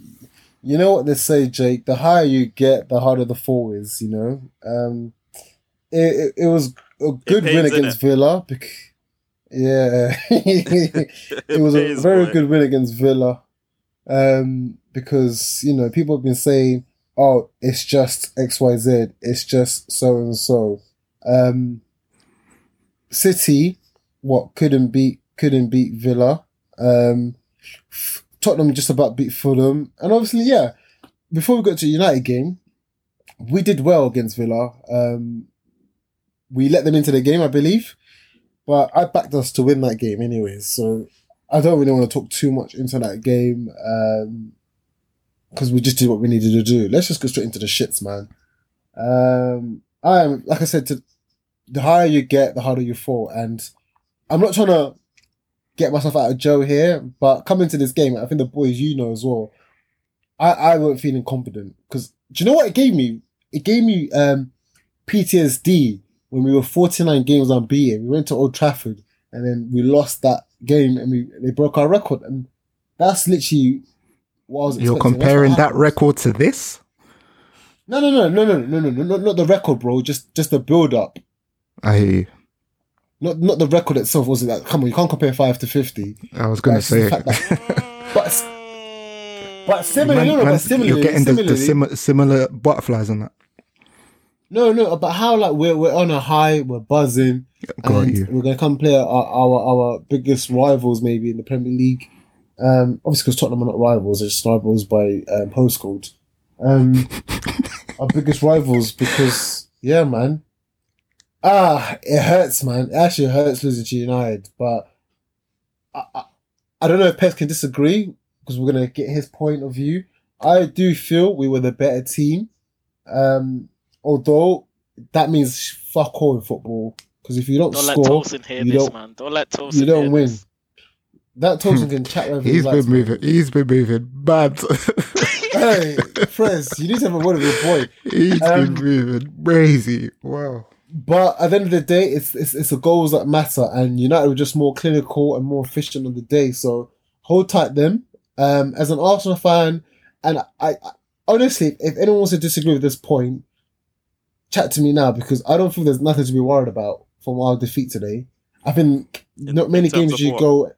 you know what they say, Jake. The higher you get, the harder the fall is. You know, um, it, it, it was a good win against? Villa. bec- Yeah, it was a very boy. good win against Villa. Um, because you know people have been saying, "Oh, it's just X Y Z. It's just so and so." Um, City, what couldn't beat couldn't beat Villa. Um, F- Tottenham just about beat Fulham, and obviously, yeah. Before we got to the United game, we did well against Villa. Um, we let them into the game, I believe, but I backed us to win that game anyways. So I don't really want to talk too much into that game because we just did what we needed to do. Let's just go straight into the shits, man. Um, I am like I said, to, the higher you get, the harder you fall, and I'm not trying to get myself out of Joe here, but coming to this game, I think the boys you know as well. I I weren't feeling confident because do you know what it gave me? It gave me um PTSD when we were 49 games unbeaten. We went to Old Trafford and then we lost that game and we they broke our record and that's literally what I was. You're expecting. Comparing that record to this? No, no, no, no, no, no, no, no, not, not the record, bro. Just just the build up. I hear you. Not not the record itself. Was it that? Come on, you can't compare five to fifty. I was going to say. fact that- but but similarly, Man- no, no, man- but similarly, you're getting the, the similarly, similar butterflies on that. no, no, but how like we're we're on a high, we're buzzing, Got and you. we're gonna come play our, our our biggest rivals maybe in the Premier League. Um, obviously because Tottenham are not rivals, they're just rivals by um, postcode. Um, our biggest rivals because yeah, man. Ah, it hurts, man. It actually hurts losing to United, but I, I, I don't know if Pep can disagree because we're gonna get his point of view. I do feel we were the better team, um, although that means fuck all in football. Because if you don't, Don't let score, Tolson hear you this, don't- man. Don't let Tolson you don't hear win. this. that Tolson can chat wherever He's likes, been man. moving. He's been moving bad. Hey, Prez, you need to have a word with your boy. He's Um, been moving crazy. Wow. But at the end of the day, it's, it's it's the goals that matter, and United were just more clinical and more efficient on the day. So hold tight, them. Um, as an Arsenal fan, and I, I honestly, if anyone wants to disagree with this point, chat to me now because I don't think there's nothing to be worried about from our defeat today. I think In- not many games you what? go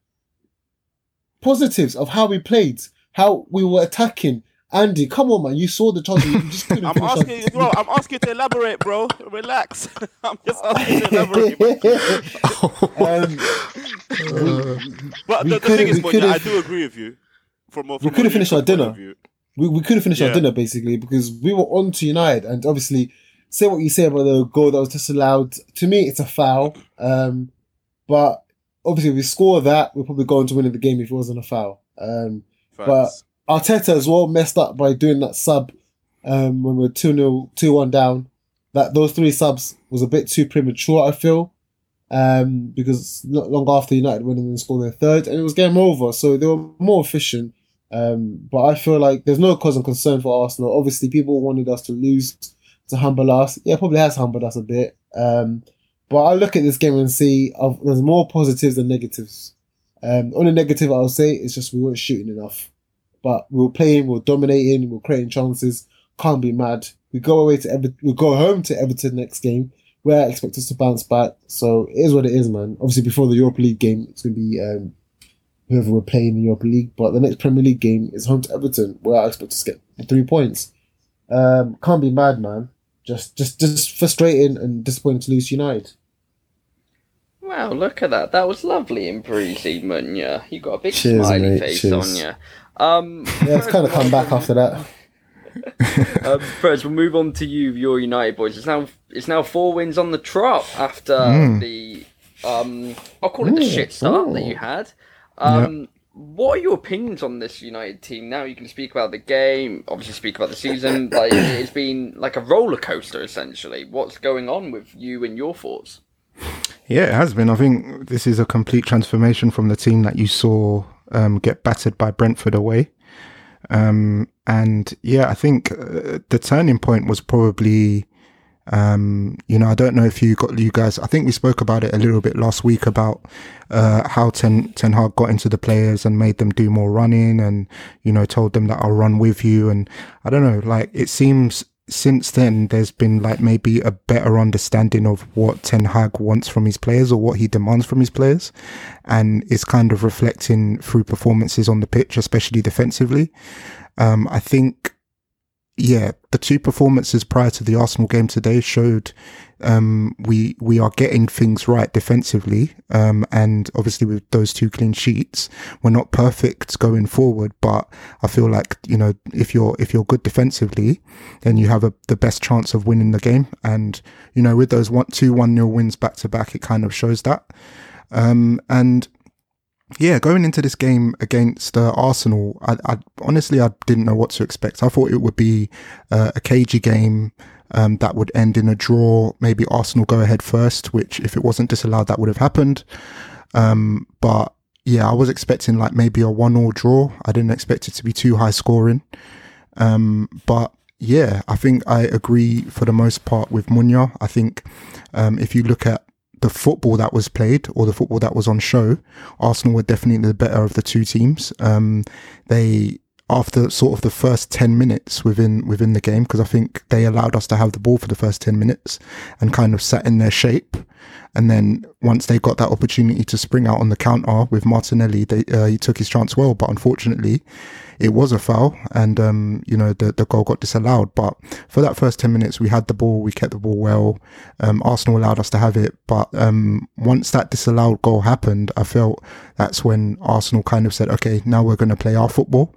positives of how we played, how we were attacking. Andy, come on, man! You saw the chance. You just couldn't I'm finish our- asking you, bro. I'm asking you to elaborate, bro. Relax. I'm just asking you to elaborate. man. um, But the, the thing is, Munya, I do agree with you. From a, from could've finished our dinner. we, we could have finished our dinner basically because we were on to United and obviously say what you say about the goal that was disallowed. To me, it's a foul. Um, but obviously, if we score that, we're probably going to win the game if it wasn't a foul. Um, Facts. Arteta as well messed up by doing that sub um, when we were 2 0, 2 1 down. That those three subs was a bit too premature, I feel. Um, because not long after United went and scored their third, and it was game over, so they were more efficient. Um, but I feel like there's no cause of concern for Arsenal. Obviously, people wanted us to lose to humble us. Yeah, probably has humbled us a bit. Um, but I look at this game and see uh, there's more positives than negatives. Um, only negative I'll say is just we weren't shooting enough. But we were playing, we were dominating, we're creating chances. Can't be mad. We go away to Ever- we go home to Everton next game, where I expect us to bounce back. So it is what it is, man. Obviously, before the Europa League game, it's going to be um, whoever we're playing in the Europa League. But the next Premier League game is home to Everton, where I expect us to get three points. Um, can't be mad, man. Just, just, just frustrating and disappointing to lose United. Wow, look at that. That was lovely and breezy, Munya. You got a big Cheers, smiley mate, face cheers. on you. Um, Yeah, it's kind of come back after that. um, first, we'll move on to you, your United boys. It's now it's now four wins on the trot after Mm. the um, I'll call it the Ooh, shit start that you had. Um, What are your opinions on this United team? Now you can speak about the game, obviously speak about the season. Like it's been like a roller coaster essentially. What's going on with you and your thoughts? Yeah, it has been. I think this is a complete transformation from the team that you saw um, get battered by Brentford away. Um, and yeah, I think uh, the turning point was probably Um, you know, I don't know if you got you guys. I think we spoke about it a little bit last week about uh, how Ten Ten Hag got into the players and made them do more running, and you know, told them that I'll run with you. And I don't know, like it seems since then there's been like maybe a better understanding of what Ten Hag wants from his players or what he demands from his players, and it's kind of reflecting through performances on the pitch, especially defensively. Um, I think yeah, the two performances prior to the Arsenal game today showed um, we we are getting things right defensively, um, and obviously with those two clean sheets, we're not perfect going forward. But I feel like you know if you're if you're good defensively, then you have a, the best chance of winning the game. And you know with those one two one nil wins back to back, it kind of shows that. Um, and yeah, going into this game against uh, Arsenal, I, I, honestly I didn't know what to expect. I thought it would be uh, a cagey game um, that would end in a draw. Maybe Arsenal go ahead first, which if it wasn't disallowed, that would have happened. Um, but yeah, I was expecting like maybe a one-all draw. I didn't expect it to be too high scoring. Um, but yeah, I think I agree for the most part with Munya. I think um, if you look at the football that was played or the football that was on show, Arsenal were definitely the better of the two teams. Um, they after sort of the first 10 minutes within within the game because I think they allowed us to have the ball for the first 10 minutes and kind of sat in their shape. And then once they got that opportunity to spring out on the counter with Martinelli they uh, he took his chance well but unfortunately it was a foul and um, you know the, the goal got disallowed. But for that first 10 minutes we had the ball we kept the ball well. Um, Arsenal allowed us to have it but um, once that disallowed goal happened I felt that's when Arsenal kind of said okay now we're going to play our football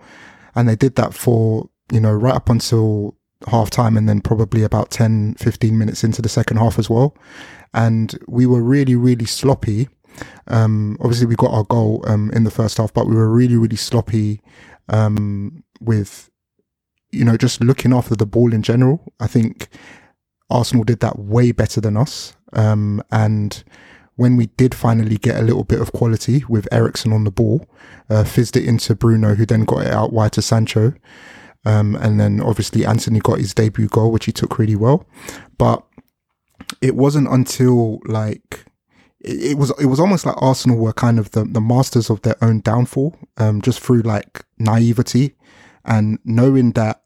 and they did that for you know right up until half time and then probably about 10 15 minutes into the second half as well. And we were really really sloppy. Um, obviously we got our goal um, in the first half but we were really really sloppy um, with you know just looking after the ball in general. I think arsenal did that way better than us. Um, and when we did finally get a little bit of quality with Eriksen on the ball, uh, fizzed it into Bruno, who then got it out wide to Sancho. Um, and then obviously Antony got his debut goal, which he took really well. But it wasn't until like it, was it was almost like Arsenal were kind of the, the masters of their own downfall, um, just through like naivety and knowing that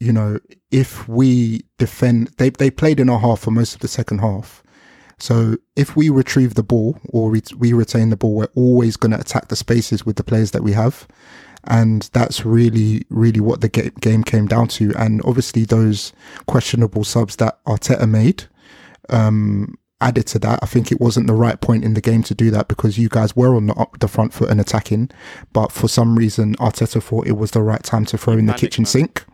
you know if we defend they they played in our half for most of the second half so if we retrieve the ball or we, we retain the ball, we're always going to attack the spaces with the players that we have. And that's really, really what the ga- game came down to. And obviously those questionable subs that Arteta made, um, added to that. I think it wasn't the right point in the game to do that because you guys were on the, the front foot and attacking, but for some reason Arteta thought it was the right time to throw in the kitchen man. sink.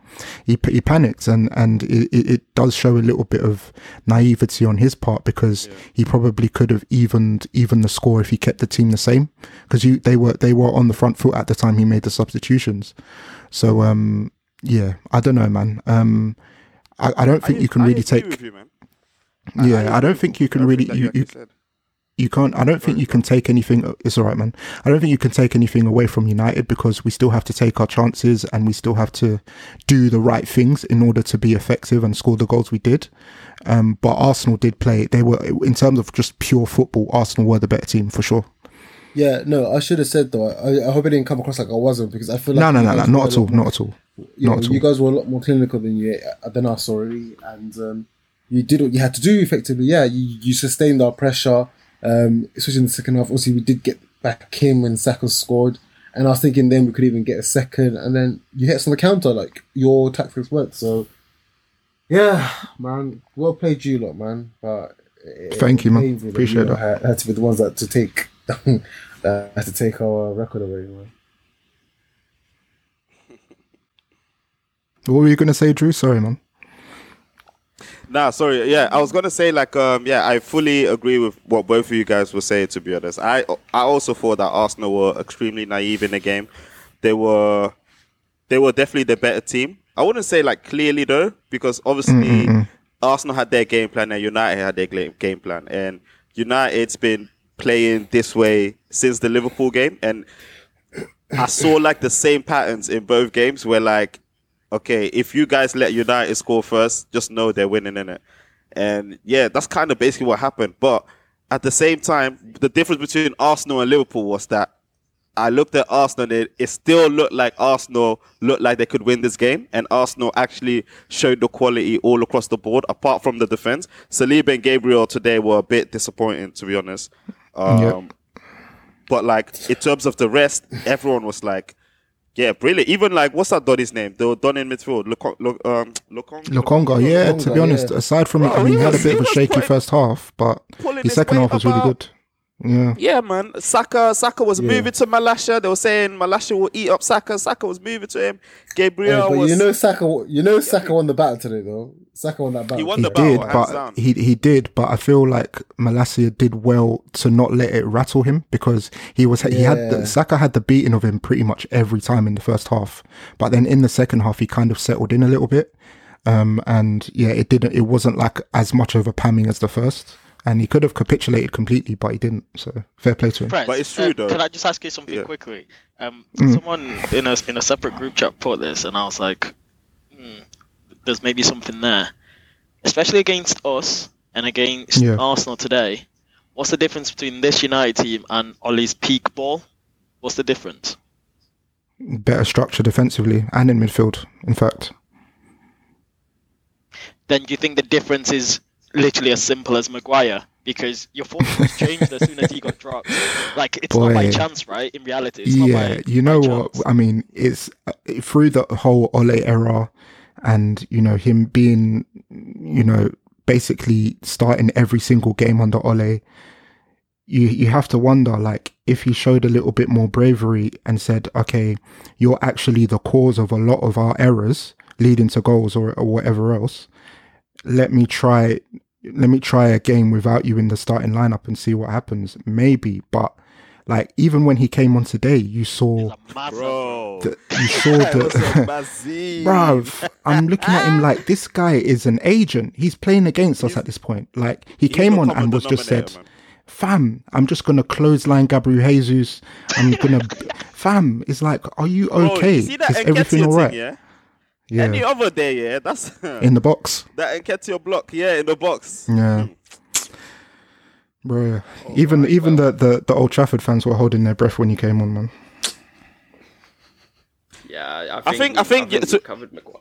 He he panicked and and it, it does show a little bit of naivety on his part because he probably could have evened even the score if he kept the team the same because you they were they were on the front foot at the time he made the substitutions. So um yeah, I don't know, man. Um, I, I don't think I- you can I really take. you, man. Yeah, I don't think you can really you, you you can't. I don't think you can take anything. It's all right, man. I don't think you can take anything away from United because we still have to take our chances and we still have to do the right things in order to be effective and score the goals we did. Um, but Arsenal did play. They were in terms of just pure football. Arsenal were the better team for sure. Yeah, no, I should have said though. I, I hope it didn't come across like I wasn't because I feel like No, no, no, no, not at all, not at all. you, Not at all. you guys were a lot more clinical than you than us already, and um, you did what you had to do effectively. Yeah, you, you sustained our pressure, um, especially in the second half. Obviously, we did get back in when Saka scored, and I was thinking then we could even get a second, and then you hit us on the counter. Like your tactics worked, so yeah, man, well played you lot, man. But it- Thank you, man. Appreciate that. Had, had to be the ones that to take uh, had to take our record away, man. What were you gonna say, Drew? Sorry, man. Nah, sorry. Yeah, I was gonna say like, um, yeah, I fully agree with what both of you guys were saying. To be honest, I I also thought that Arsenal were extremely naive in the game. They were, they were definitely the better team. I wouldn't say like clearly though, because obviously mm, mm, mm. Arsenal had their game plan and United had their game plan, and United's been playing this way since the Liverpool game, and I saw like the same patterns in both games where like okay, if you guys let United score first, just know they're winning in it. And yeah, that's kind of basically what happened. But at the same time, the difference between Arsenal and Liverpool was that I looked at Arsenal and it, it still looked like Arsenal looked like they could win this game. And Arsenal actually showed the quality all across the board, apart from the defense. Saliba and Gabriel today were a bit disappointing, to be honest. Um, Yep. But like, in terms of the rest, everyone was like, yeah, brilliant. Even like, what's that Donny's name? The Don in midfield, Lokong, Lo, um, Lokong? Lokonga, yeah, to be honest, yeah. aside from, Bro, I mean, he he had a bit of a shaky putting- first half, but his second half was really good. Yeah. Yeah, man. Saka, Saka was Yeah. moving to Malacia. They were saying Malacia will eat up Saka. Saka was moving to him. Yeah, Gabriel but was. you know Saka, you know Saka won the battle today though. Saka won that battle. He won He battle, did, but he he did, but I feel like Malacia did well to not let it rattle him because he was he had the, Saka had the beating of him pretty much every time in the first half, but then in the second half he kind of settled in a little bit, um, and yeah, it didn't it wasn't like as much of a pamming as the first, and he could have capitulated completely, but he didn't. So fair play to him. Friends, But it's true, uh, though. Can I just ask you something Yeah. quickly? Um, Mm. Someone in a in a separate group chat put this, and I was like, hmm, "There's maybe something there, especially against us and against Yeah. Arsenal today. What's the difference between this United team and Ole's peak ball? What's the difference? Better structure defensively and in midfield. In fact, Then do you think the difference is literally as simple as Maguire? Because your was changed as soon as he got dropped. Like it's not by Boy. chance, right? In reality, it's not yeah, by, you know what? chance. I mean, it's uh, through the whole Ole era, and you know him being, you know, basically starting every single game under Ole. You you have to wonder, like, if he showed a little bit more bravery and said, "Okay, you're actually the cause of a lot of our errors leading to goals or, or whatever else. Let me try." Let me try a game without you in the starting lineup and see what happens. Maybe, but like even when he came on today, you saw He's Bro. the, you saw That was the bruv. I'm looking at him like this guy is an agent. He's playing against us at this point. Like he came on and was just said, man. "Fam, I'm just gonna close line Gabriel Jesus. I'm gonna, fam." It's like, are you Bro, okay? you see that is everything all right? thing, yeah? Yeah, Any other day, yeah? That's in the box. that Nketiah block, yeah, in the box. Yeah. Hmm. Bro, oh even even the, the, the Old Trafford fans were holding their breath when he came on, man. Yeah, I I think think- I think we it's a- covered Maguire.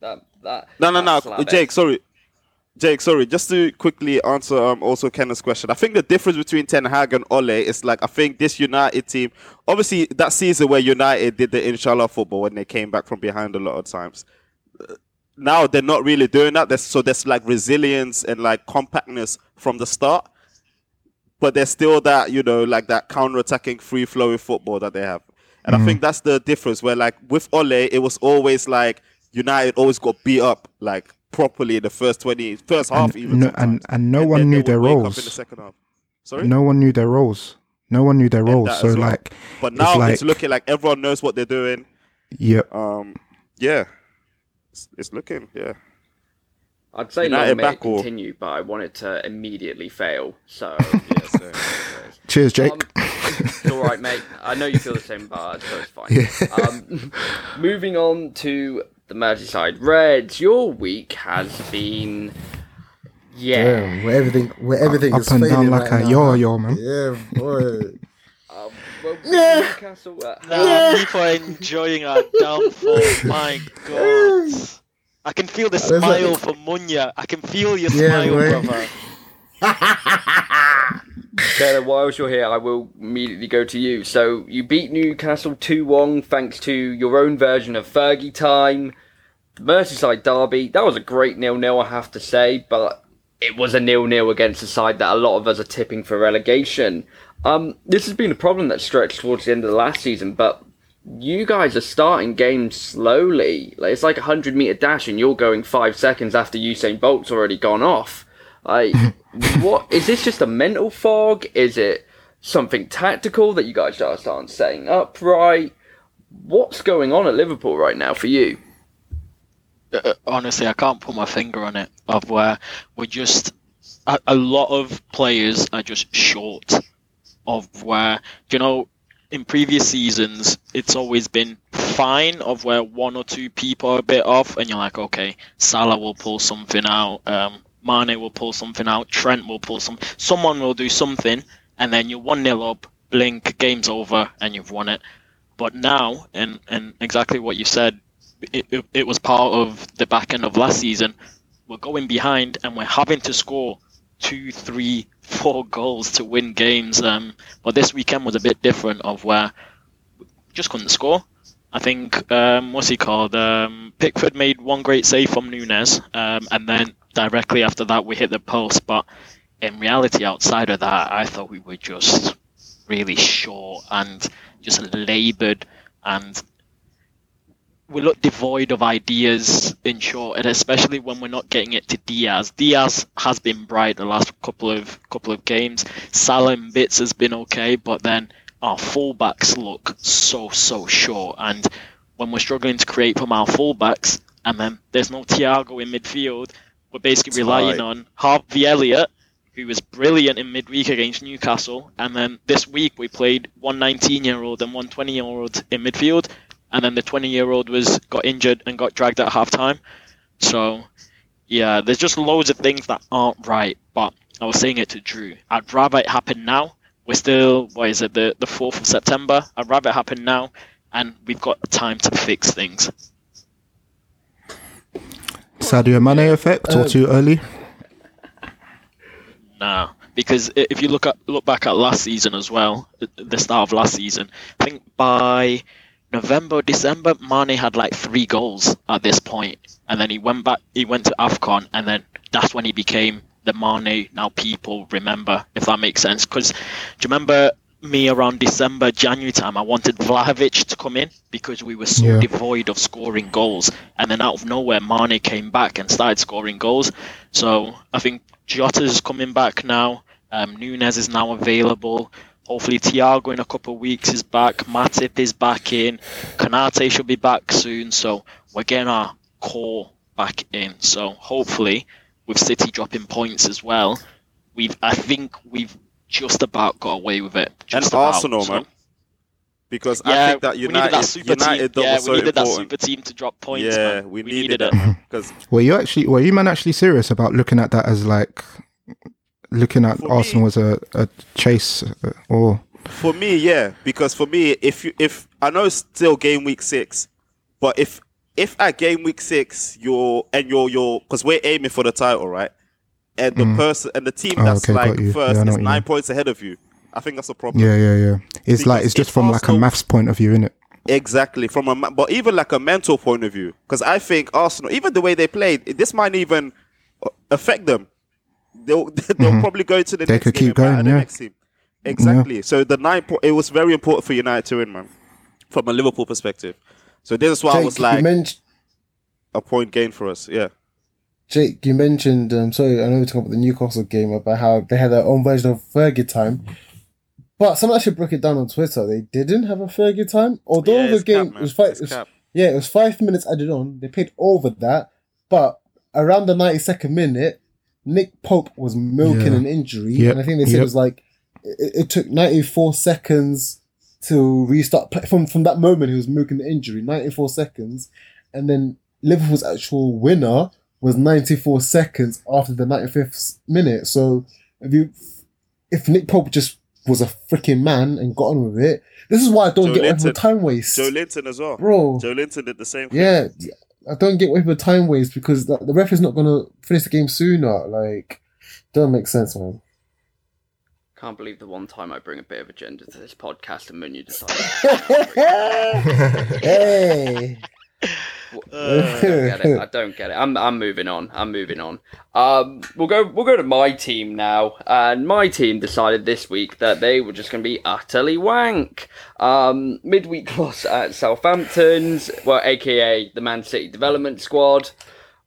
That that. No, no, that no, slab Jake. Sorry, Jake. Sorry. Just to quickly answer, um, also Kenneth's question. I think the difference between Ten Hag and Ole is like I think this United team. Obviously, that season where United did the Inshallah football when they came back from behind a lot of times. uh, Now they're not really doing that. There's, so there's like resilience and like compactness from the start, but there's still that you know like that counter-attacking, free-flowing football that they have. And I think that's the difference. Where like with Ole, it was always like United always got beat up like properly in the first twenty, first half even. no, and and no And one knew their roles. in the second half. Sorry, No one knew their roles. No one knew their roles. So well. like, but it's now like, it's looking like everyone knows what they're doing. yeah, Um, yeah, it's, it's looking yeah. I'd say United long may it back or- continue, but I want it to immediately fail. So yeah so, cheers, Jake. Um, it's all right, mate. I know you feel the same, but so it's fine. Um, moving on to the Merseyside Reds. Your week has been, yeah. Damn, where everything, where everything Up is and down like right a now, yo-yo, man. Yeah, boy. Um, well, Newcastle. Uh, Nah, people are enjoying our downfall. My God. I can feel the There's a- smile for Munya. I can feel your Yeah, smile, boy. brother. Taylor, whilst you're here, I will immediately go to you. So you beat Newcastle 2 1 thanks to your own version of Fergie time. Merseyside Derby, that was a great nil nil, I have to say, but it was a nil nil against a side that a lot of us are tipping for relegation. Um, this has been a problem that stretched towards the end of the last season, but you guys are starting games slowly. Like it's like a hundred meter dash, and you're going five seconds after Usain Bolt's already gone off. Like, what is this? Just a mental fog? Is it something tactical that you guys just aren't setting up right? What's going on at Liverpool right now for you? Uh, honestly, I can't put my finger on it. Of where we're just a, a lot of players are just short of where you know in previous seasons it's always been fine of where one or two people are a bit off and you're like okay Salah will pull something out um Mane will pull something out, Trent will pull some, someone will do something, and then you're one 0 up, blink, game's over, and you've won it. But now, and and exactly what you said, it, it, it was part of the back end of last season. We're going behind, and we're having to score two, three, four goals to win games. Um, but this weekend was a bit different, of where just couldn't score. I think um, what's he called? Um, Pickford made one great save from Nunez, um, and then directly after that we hit the post. But in reality, outside of that, I thought we were just really short and just laboured, and we look devoid of ideas in short, and especially when we're not getting it to Diaz. Diaz has been bright the last couple of couple of games. Salah bits has been okay, but then our fullbacks look so so short, and when we're struggling to create from our fullbacks, and then there's no Thiago in midfield, we're basically relying on Harvey Elliott, who was brilliant in midweek against Newcastle, and then this week we played one 19 year old and one 20 year old in midfield, and then the 20 year old was got injured and got dragged at half time. So yeah, there's just loads of things that aren't right. But I was saying it to Drew. I'd rather it happen now. We're still what is it the the fourth of September. I'd rather it happen now, and we've got time to fix things. Sadio Mane effect or Uh, too early? Nah, because if you look at look back at last season as well, the start of last season, I think by November, December, Mane had like three goals at this point, and then he went back. He went to Afcon, and then that's when he became the Mane now people remember, if that makes sense. Because do you remember me around December, January time? I wanted Vlahovic to come in because we were so Yeah. devoid of scoring goals, and then out of nowhere, Mane came back and started scoring goals. So I think Jota's coming back now. Um, Nunez is now available. Hopefully, Thiago in a couple of weeks is back. Matip is back in. Konate should be back soon. So we're getting our core back in. So hopefully, with City dropping points as well, we've I think we've just about got away with it. And about. Arsenal, So- man. Because Yeah, I think that we needed United, that super United team. Yeah, we so needed that super team to drop points. yeah, man. we, we needed, needed it because Were you actually were you man actually serious about looking at that as like looking at For me- Arsenal as a, a chase uh, or For me, yeah, because for me, if you if I know it's still game week six, but if if at game week six you're and you're you're because we're aiming for the title, right? And the person and the team Oh, that's okay, like first Yeah, is nine points ahead of you. I think that's a problem. yeah yeah yeah. It's like it's just from like a maths point of view, isn't it? Exactly from a but even like a mental point of view, because I think Arsenal, even the way they played, this might even uh, affect them. They'll they'll probably go to the Mm-hmm. They next could keep going, yeah. next team. Exactly. So the nine, po- it was very important for United to win, man, from a Liverpool perspective. So this is why I Jake, was you like mentioned a point gain for us. Yeah. Jake, you mentioned, um, sorry, I know we talking about the Newcastle game about how they had their own version of Fergie time. But someone actually broke it down on Twitter. They didn't have a Fergie time. Although Yeah, the game cap, was five, it was- yeah, it was five minutes added on. They played over that. But around the 92nd minute, Nick Pope was milking Yeah. an injury. Yep, And I think they said yep. it was like, it, it took 94 seconds to restart. play- From, from that moment, he was milking the injury, 94 seconds. And then Liverpool's actual winner was 94 seconds after the 95th minute. So if you, if Nick Pope just was a freaking man and got on with it, this is why I don't Joe get away Linton. with time waste. Joe Linton as well. Bro. Joelinton did the same thing. Yeah, I don't get away with time waste because the, the ref is not going to finish the game sooner. Like, don't make sense, man. Can't believe the one time I bring a bit of agenda to this podcast and then you decide. hey, I don't get it. I don't get it. I'm I'm moving on. I'm moving on. Um, we'll go we'll go to my team now. And my team decided this week that they were just going to be utterly wank. Um, midweek loss at Southampton's, well, aka the Man City development squad.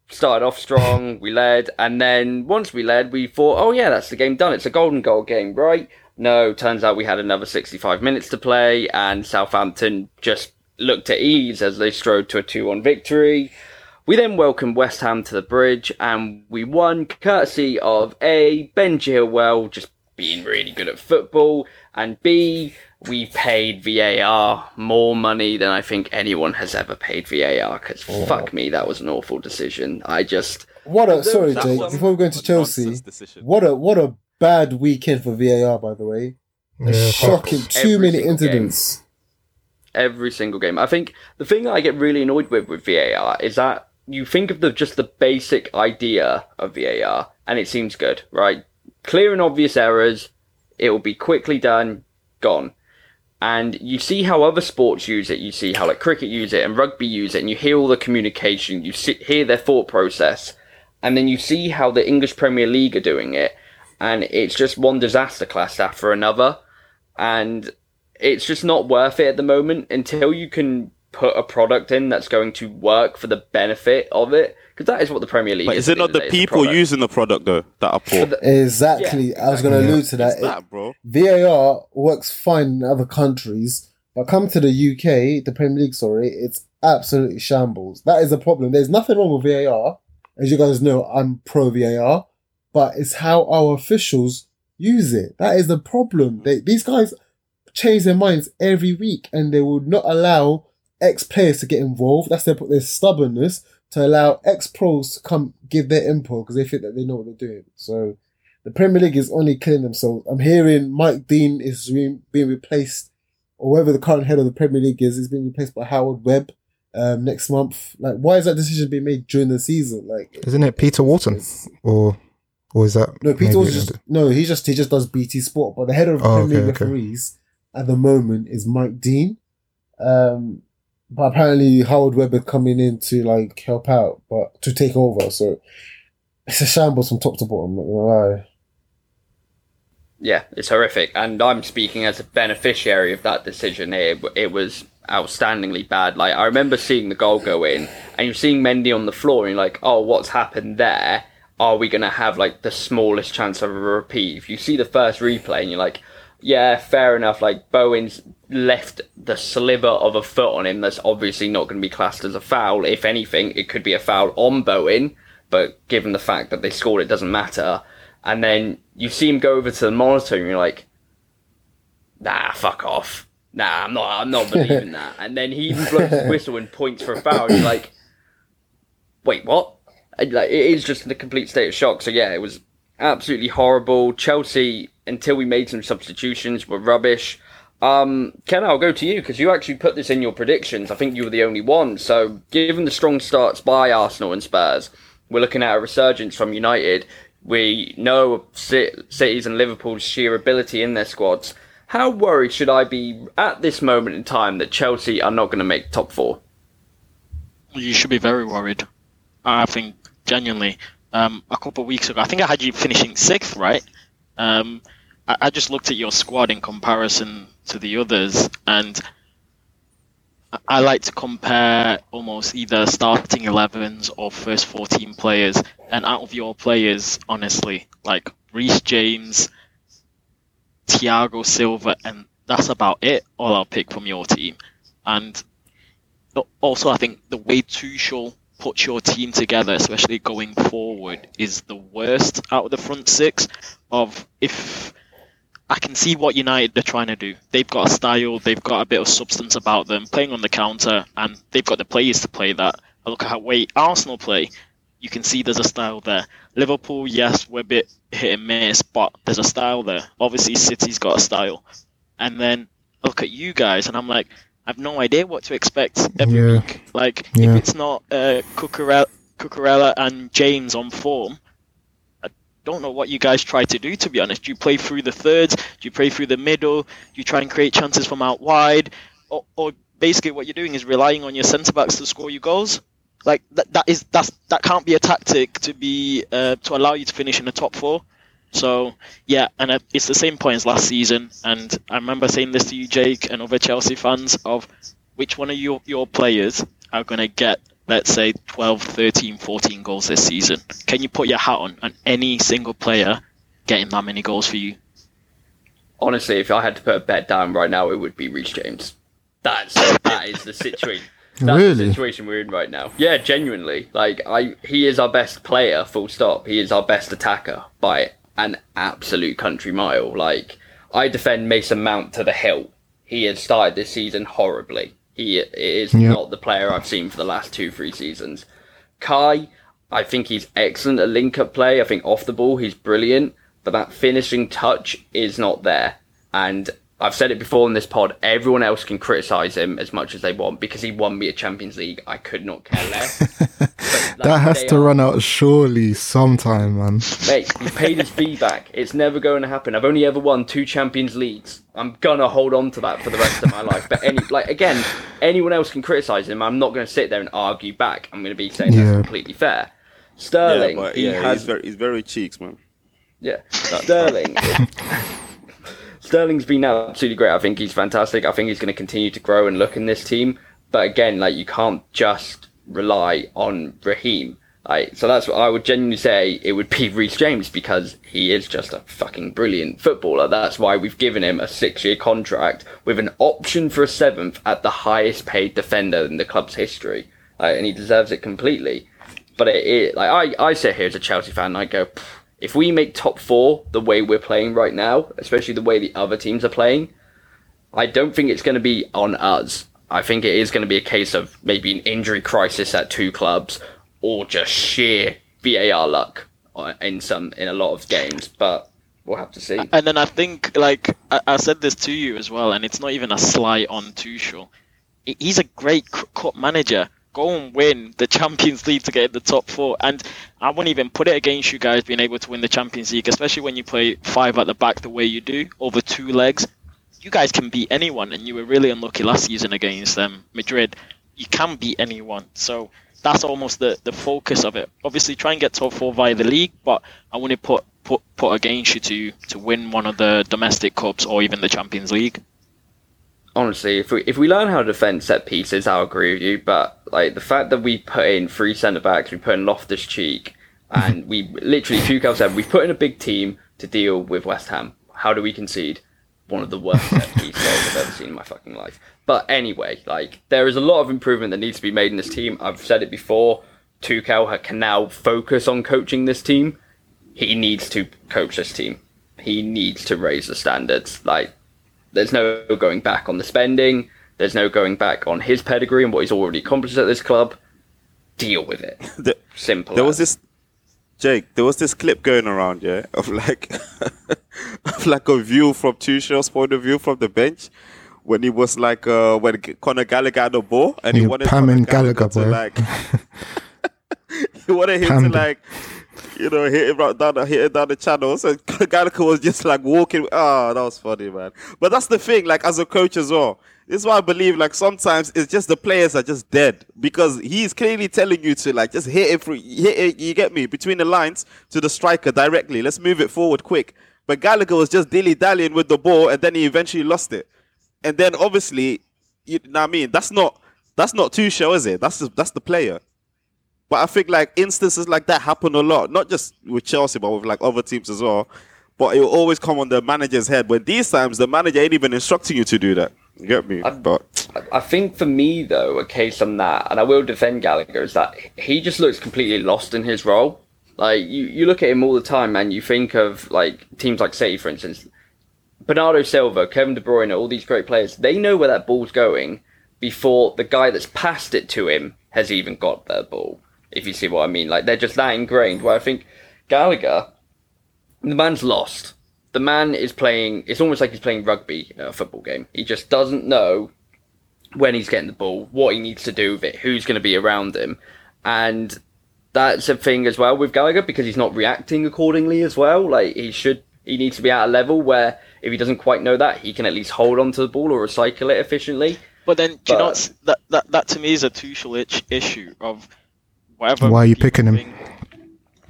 Started off strong, we led, and then once we led, we thought, oh yeah, that's the game done. It's a golden goal game, right? No, turns out we had another 65 minutes to play, and Southampton just looked at ease as they strode to a 2 1 victory. We then welcomed West Ham to the bridge, and we won courtesy of A, Ben Chilwell just being really good at football, and B, we paid VAR more money than I think anyone has ever paid VAR, because oh. fuck me, that was an awful decision. I just. What a sorry, Jake. Before we go into Chelsea, what a what a bad weekend for VAR. By the way, a Yeah, shocking. fuck. Too Every many single game. incidents. every single game. I think the thing that I get really annoyed with with VAR is that you think of the just the basic idea of VAR and it seems good, right? Clear and obvious errors, it will be quickly done, gone. And you see how other sports use it. You see how like cricket use it and rugby use it, and you hear all the communication. You see, hear their thought process, and then you see how the English Premier League are doing it, and it's just one disaster class after another. And it's just not worth it at the moment until you can put a product in that's going to work for the benefit of it because that is what the Premier League But is. is it not end the of day, it's a people product. using the product though that are poor? But Exactly. Yeah, I was going to exactly. allude to that. It's that, bro. VAR works fine in other countries, but come to the UK, the Premier League, sorry, it's absolutely shambles. That is a problem. There's nothing wrong with VAR. As you guys know, I'm pro VAR, but it's how our officials use it. That is the problem. Mm. They, these guys change their minds every week and they would not allow ex players to get involved. That's their, their stubbornness to allow ex pros to come give their input because they think that they know what they're doing. So the Premier League is only killing themselves. I'm hearing Mike Dean is re- being replaced, or whoever the current head of the Premier League is, is being replaced by Howard Webb um, next month. Like, why is that decision being made during the season? Like, Isn't it Peter Walton? Or or is that no, Peter just no. He just he just does BT Sport, but the head of Oh, Premier League okay, okay. referees at the moment is Mike Dean. Um, but apparently Howard Webb is coming in to like help out, but to take over. So it's a shambles from top to bottom. Not gonna lie. Yeah, it's horrific, and I'm speaking as a beneficiary of that decision. It it was outstandingly bad. Like I remember seeing the goal go in, and you're seeing Mendy on the floor, and you're like, "Oh, what's happened there? Are we gonna have like the smallest chance of a repeat?" If you see the first replay, and you're like, "Yeah, fair enough." Like Bowen's left the sliver of a foot on him. That's obviously not going to be classed as a foul. If anything, it could be a foul on Bowen, but given the fact that they scored, it doesn't matter. And then you see him go over to the monitor, and you're like, "Nah, fuck off. Nah, I'm not. I'm not believing that." And then he even blows his whistle and points for a foul. And you're like, "Wait, what?" And, like, it is just in a complete state of shock. So yeah, it was absolutely horrible. Chelsea, until we made some substitutions, were rubbish. Um, Ken, I'll go to you because you actually put this in your predictions. I think you were the only one. So, given the strong starts by Arsenal and Spurs, we're looking at a resurgence from United. We know Ci- City's and Liverpool's sheer ability in their squads. How worried should I be at this moment in time that Chelsea are not going to make top four? You should be very worried. I think genuinely. Um, a couple of weeks ago, I think I had you finishing sixth, right? Um, I, I just looked at your squad in comparison to the others, and I- like to compare almost either starting 11s or first 14 players. And out of your players, honestly, like Reece James, Thiago Silva, and that's about it. All I'll pick from your team. And also, I think the way Tuchel puts your team together, especially going forward, is the worst out of the front six. Of if I can see what United are trying to do, they've got a style, they've got a bit of substance about them, playing on the counter, and they've got the players to play that. I look at how way Arsenal play. You can see there's a style there. Liverpool, yes, we're a bit hit and miss, but there's a style there. Obviously, City's got a style. And then I look at you guys, and I'm like, I have no idea what to expect every Yeah. week. Like, Yeah. if it's not uh, Cucurella, Cucurella and James on form, don't know what you guys try to do, to be honest. Do you play through the thirds? Do you play through the middle? Do you try and create chances from out wide? Or, or basically, what you're doing is relying on your centre backs to score you goals? Like that, that is that's that can't be a tactic to be uh, to allow you to finish in the top four. So yeah, and uh, it's the same point as last season. And I remember saying this to you, Jake, and other Chelsea fans of which one of your your players are going to get, let's say, 12, 13, 14 goals this season. Can you put your hat on on any single player getting that many goals for you? Honestly, if I had to put a bet down right now, it would be Reece James. That's that is the situation. That's the Really? situation we're in right now. Yeah, genuinely. Like I he is our best player, full stop. He is our best attacker by an absolute country mile. Like I defend Mason Mount to the hilt. He has started this season horribly. He is Yeah. not the player I've seen for the last two, three seasons. Kai, I think he's excellent at link up play. I think off the ball he's brilliant, but that finishing touch is not there. And I've said it before in this pod. Everyone else can criticize him as much as they want because he won me a Champions League. I could not care less. But, That has to are- run out surely sometime, man. Mate, he paid his fee back. It's never going to happen. I've only ever won two Champions Leagues. I'm gonna hold on to that for the rest of my life. But any, like again, anyone else can criticize him. I'm not going to sit there and argue back. I'm going to be saying Yeah. that's completely fair. Sterling, yeah, but he has he's very he's very cheeks, man. yeah, Sterling. Sterling's been absolutely great. I think he's fantastic. I think he's going to continue to grow and look in this team. But again, like you can't just rely on Raheem. Like, so that's what I would genuinely say. It would be Reece James because he is just a fucking brilliant footballer. That's why we've given him a six-year contract with an option for a seventh at the highest paid defender in the club's history, like, and he deserves it completely. But it, it like I, I sit here as a Chelsea fan and I go, "Pff, if we make top four the way we're playing right now, especially the way the other teams are playing, I don't think it's going to be on us. I think it is going to be a case of maybe an injury crisis at two clubs or just sheer VAR luck uh, in some in a lot of games. But we'll have to see. And then I think, like I, said this to you as well, and it's not even a slight on Tuchel. He's a great cup manager. Go and win the Champions League to get in the top four, and I wouldn't even put it against you guys being able to win the Champions League, especially when you play five at the back the way you do over two legs. You guys can beat anyone, and you were really unlucky last season against um, Madrid. You can beat anyone, so that's almost the, the focus of it. Obviously, try and get top four via the league, but I wouldn't put put put against you to to win one of the domestic cups or even the Champions League. Honestly, if we if we learn how to defend set pieces, I'll agree with you. But like the fact that we put in three centre backs, we put in Loftus Cheek, and we literally, Tuchel said, we've put in a big team to deal with West Ham. How do we concede? One of the worst set pieces I've ever seen in my fucking life. But anyway, like there is a lot of improvement that needs to be made in this team. I've said it before. Tuchel can now focus on coaching this team. He needs to coach this team. He needs to raise the standards. Like there's no going back on the spending. There's no going back on his pedigree and what he's already accomplished at this club. Deal with it. The- Simple. there was this Jake, there was this clip going around, yeah, of like of like a view from Tuchel's point of view from the bench when he was like uh when Conor Gallagher had the ball and he Yeah, wanted Pam Conor and Gallagher, to like he wanted him Pam to like you know hit him right down the hit him down the channels and Conor Gallagher was just like walking. Oh that was funny man. But that's the thing like as a coach as well. This is why I believe like sometimes it's just the players are just dead. Because he's clearly telling you to like just hit it through hit it you get me? Between the lines to the striker directly. Let's move it forward quick. But Gallagher was just dilly dallying with the ball and then he eventually lost it. And then obviously you know what I mean? That's not that's not Tuchel is it? That's just, that's the player but I think like instances like that happen a lot, not just with Chelsea, but with like other teams as well. But it will always come on the manager's head. When these times the manager ain't even instructing you to do that. You get me? But I think for me though, a case on that, and I will defend Gallagher, is that he just looks completely lost in his role. Like you, you look at him all the time, and you think of like teams like City, for instance, Bernardo Silva, Kevin De Bruyne, all these great players. They know where that ball's going before the guy that's passed it to him has even got that ball. If you see what I mean, like they're just that ingrained. Where I think Gallagher, the man's lost. The man is playing. It's almost like he's playing rugby in a football game. He just doesn't know when he's getting the ball, what he needs to do with it, who's going to be around him, and that's a thing as well with Gallagher because he's not reacting accordingly as well. Like he should, he needs to be at a level where if he doesn't quite know that, he can at least hold on to the ball or recycle it efficiently. But then, do you know But- that, that that to me is a Tuchel itch issue of whatever. Why are you people picking him? think-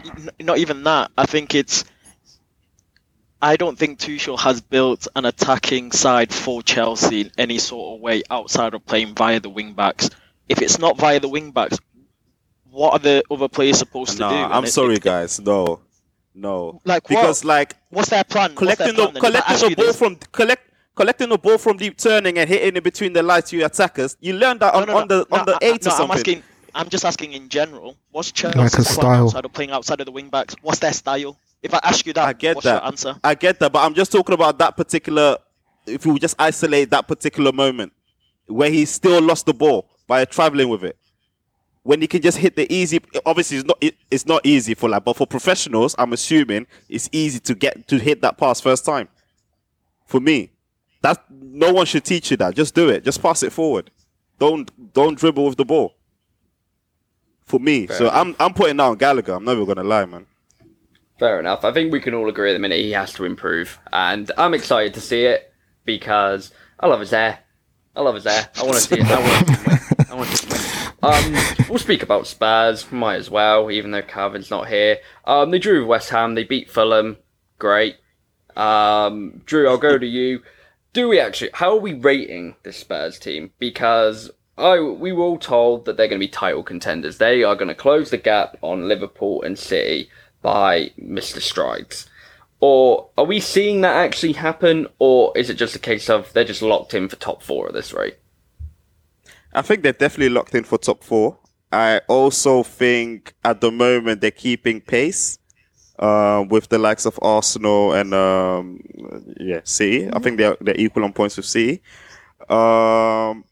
N- Not even that. I think it's. I don't think Tuchel has built an attacking side for Chelsea in any sort of way outside of playing via the wing backs. If it's not via the wing backs, what are the other players supposed no, to do? And I'm it- sorry, it- guys. No, no. Like what? because like What's their plan? What's their collecting the plan then? If I collecting the ball this- from collect collecting the ball from deep turning and hitting it between the lights to your attackers. You learned that on, No, no, on the no, on the no, I- eight no, or I'm something. Asking. I'm just asking in general. What's Chelsea's Like a plan style. outside of playing outside of the wing backs? What's their style? If I ask you that, I get what's that. your answer? I get that, but I'm just talking about that particular. If we just isolate that particular moment where he still lost the ball by traveling with it, when he can just hit the easy. Obviously, it's not it, it's not easy for like, but for professionals, I'm assuming it's easy to get to hit that pass first time. For me, that no one should teach you that. Just do it. Just pass it forward. Don't don't dribble with the ball. For me, so I'm I'm putting down Gallagher. I'm never gonna lie, man. Fair enough. I think we can all agree at the minute he has to improve, and I'm excited to see it because I love his hair. I love his hair. I want to see it. I want to see it. I want to see. Um, we'll speak about Spurs. Might as well, even though Calvin's not here. Um, they drew West Ham. They beat Fulham. Great. Um, Drew, I'll go to you. Do we actually? How are we rating this Spurs team? Because I we were all told that they're going to be title contenders. They are going to close the gap on Liverpool and City by Mr. Strides. Or are we seeing that actually happen, or is it just a case of they're just locked in for top four at this rate? I think they're definitely locked in for top four. I also think at the moment they're keeping pace uh, with the likes of Arsenal and um, yeah, City. I think they're they're equal on points with City. Um,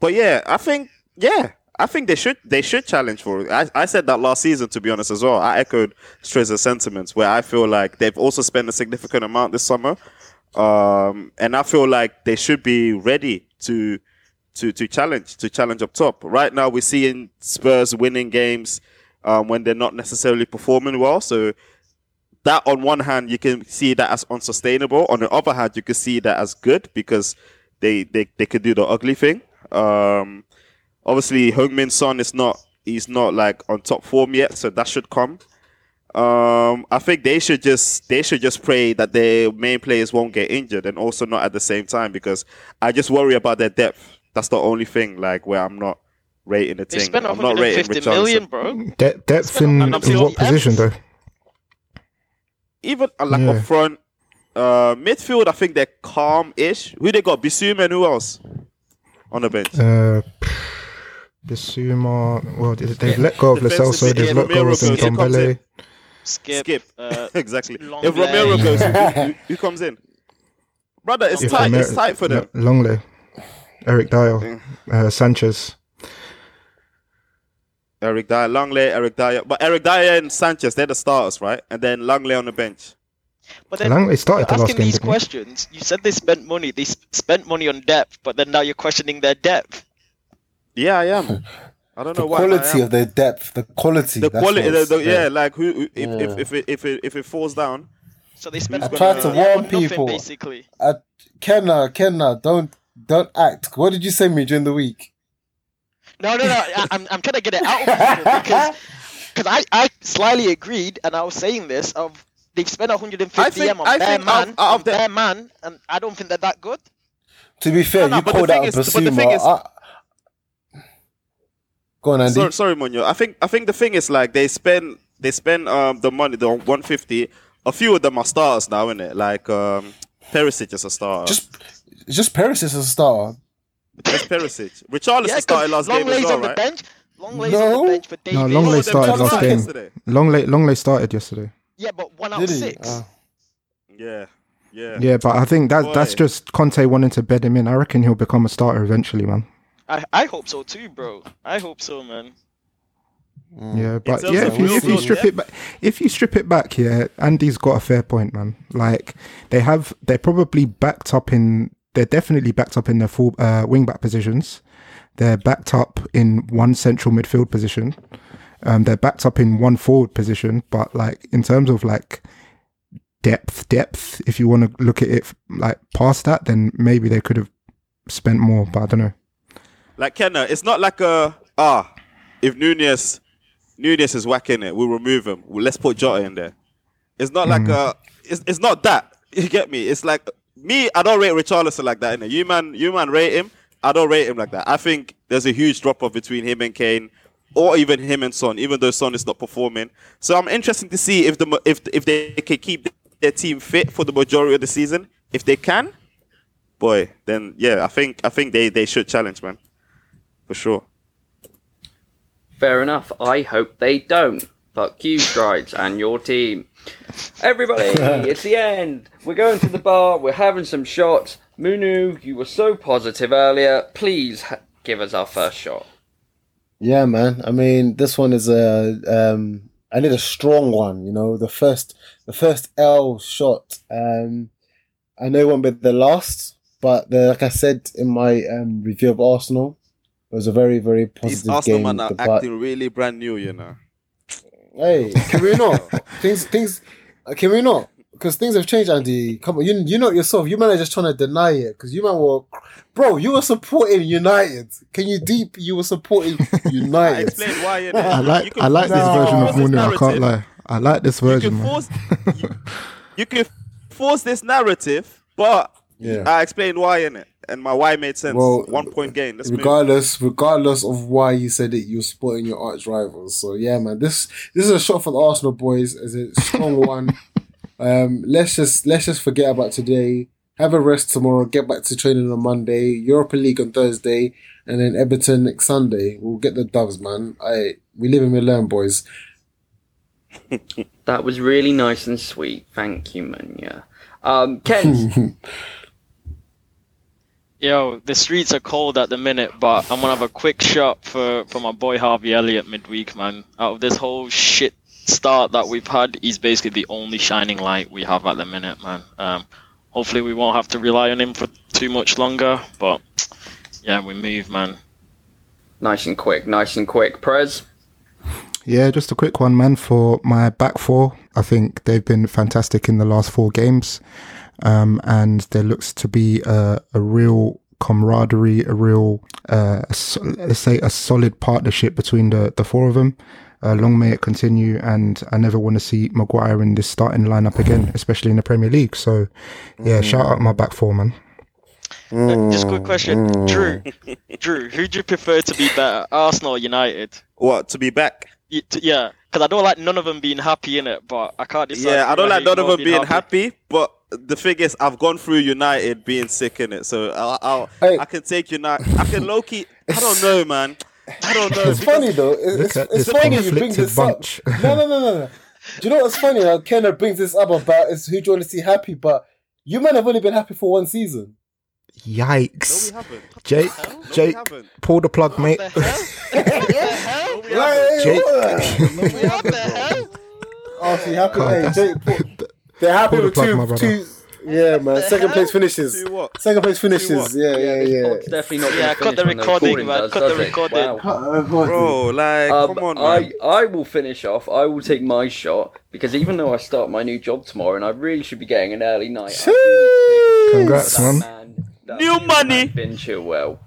but yeah, I think yeah, I think they should they should challenge for it. I, I said that last season to be honest as well. I echoed Strezer's sentiments where I feel like they've also spent a significant amount this summer. Um, and I feel like they should be ready to to to challenge to challenge up top. Right now, we're seeing Spurs winning games um, when they're not necessarily performing well. So that on one hand you can see that as unsustainable. On the other hand, you can see that as good because they they, they could do the ugly thing. Um, obviously, Heung-Min Son is not he's not like on top form yet, so that should come. Um, I think they should just they should just pray that their main players won't get injured and also not at the same time because I just worry about their depth. That's the only thing like where I'm not rating the They thing. spent I'm not rating 150 million, Richarlison. bro. De- depth in, in what position though? Even uh, like Yeah. up front, uh, midfield, I think they're calm-ish. Who they got? Bissouma and who else on the bench? Uh, Bissouma. Well, they- they've let go of Lo Defensive Celso. They've mid- let go Romero of goes, he comes Ndombele. in. Skip. Skip. Uh, exactly. If Romero goes, who, who, who comes in? Brother, it's If tight. Romero- It's tight for them. no, Lenglet, Eric Dier, uh, Sanchez. Eric Dier, Lenglet, Eric Dier, but Eric Dier and Sanchez, they're the starters, right? And then Lenglet on the bench. But then Lenglet started you're asking game. these didn't questions. You said they spent money. They sp- spent money on depth, but then now you're questioning their depth. Yeah, I am. I don't The know why. but I quality am. of their depth, the quality. the quality, the, the, yeah, like who, who if, Yeah. if if it, if it if it falls down, So they spent. I money tried to on warn nothing, people. basically. Uh, Kenna, Kenna, don't don't act. What did you send me during the week? No, no, no. I, I'm, I'm trying to get it out of people because because I, I slightly agreed, and I was saying this of they've spent 150 I think- m on I bare think out- man, out of on the- bare man, and I don't think they're that good. To be fair, No, no, you but the called thing out is- but the Bissouma. thing is- I- Go on, Andy. sorry, sorry, Munya. I think I think the thing is like they spend they spend um the money the 150. A few of them are stars now, isn't it? Like um Perisic is a star. Just, just Perisic a star. Just Perisic. Richarlison Yeah, started last game as Lenglet's well, on the bench. Lenglet's No. on the bench for Davies. No, Lenglet started last started game. yesterday. Lenglet, Longley started yesterday. Yeah, but one out of six. Uh, Yeah, yeah. Yeah, but I think that that's just Conte wanting to bed him in. I reckon he'll become a starter eventually, man. I, I hope so too, bro. I hope so, man. Yeah, but yeah, if you, if you strip it back, if you strip it back, yeah, Andy's got a fair point, man. Like they have, they're probably backed up in, they're definitely backed up in their full uh, wing back positions. They're backed up in one central midfield position. Um, they're backed up in one forward position, but like in terms of like depth, depth, if you want to look at it like past that, then maybe they could have spent more. But I don't know. Like Kenna, it's not like a ah. If Nunez, Nunez is whacking it, we'll remove him. Well, let's put Jota in there. It's not like a. It's, it's not that. You get me? It's like me. I don't rate Richarlison like that. Innit? You man, you man rate him. I don't rate him like that. I think there's a huge drop off between him and Kane, or even him and Son. Even though Son is not performing, so I'm interested to see if the if if they can keep their team fit for the majority of the season. If they can, boy, then yeah, I think I think they they should challenge, man, for sure. Fair enough. I hope they don't. Fuck you, Strides, and your team. Everybody, it's the end. We're going to the bar. We're having some shots. Munya, you were so positive earlier. Please give us our first shot. Yeah, man. I mean, this one is a. Um, I need a strong one. You know, the first, the first L shot. Um, I know it won't be the last, but the, like I said in my um, review of Arsenal, it was a very, very These positive Arsenal game. man are The Bar- acting really brand new, you know. Hey, can we not? things, things. uh, Can we not? Because things have changed, Andy. Come on, you you know it yourself. You man are just trying to deny it. Because you man were, bro. You were supporting United. Can you deep? You were supporting I United. explained why. innit? I like can I like this No. version of this Mooney. I can't narrative. lie. I like this You version, can man. force. you, you can force this narrative, but Yeah. I explained why in it, and my why made sense. Well, One point gain. Let's move. regardless, regardless of why you said it, you're supporting your arch rivals. So yeah, man, this this is a shot for the Arsenal boys. Is a strong one. Um, let's just let's just forget about today. Have a rest tomorrow. Get back to training on Monday. Europa League on Thursday, and then Everton next Sunday. We'll get the doves, man. I we live and we learn, boys. That was really nice and sweet. Thank you, Munya. Um, Ken, Yo, the streets are cold at the minute, but I'm gonna have a quick shot for, for my boy Harvey Elliott midweek, man. Out of this whole shit start that we've had, he's basically the only shining light we have at the minute, man. Um, hopefully we won't have to rely on him for too much longer, but yeah, we move, man. nice and quick, nice and quick. Prez, Yeah, just a quick one, man, for my back four. I think they've been fantastic in the last four games. Um, and there looks to be a, a real camaraderie, a real, uh, so- let's say, a solid partnership between the, the four of them. Uh, long may it continue, and I never want to see Maguire in this starting lineup again, especially in the Premier League. So, yeah, shout out my back four, man. Uh, just a quick question, Drew. Drew, who do you prefer to be better, Arsenal or United? What to be back? Yeah, because I don't like none of them being happy in it, but I can't decide. Yeah, I don't like none of them being happy, but the thing is, I've gone through United being sick in it, so I'll, I'll Hey. I can take United. I can low key. I don't know, man. I don't know. It's funny though. It- Look It's, it's funny you bring this bunch. up. No, no, no, no, no. Do you know what's funny? Uh, How Kenner brings this up about is who do you want to see happy, but you men have only been happy for one season. No, we Yikes. haven't. Jake, No, Jake, haven't. pull the plug, mate. No, we haven't. Like, Jake. what? Oh, see, happy. Can't- Jake, they're happy Pull the with two, my brother. two. Yeah, man. Second place finishes. Second place finishes. Yeah, yeah, yeah. Pod's definitely not. Yeah, cut the recording, man, does, cut the does it? recording. Wow. Bro, like, Um, come on, I, man. I I will finish off. I will take my shot because even though I start my new job tomorrow and I really should be getting an early night, I do need to take a Congrats, man. man. New money. Ben Chilwell.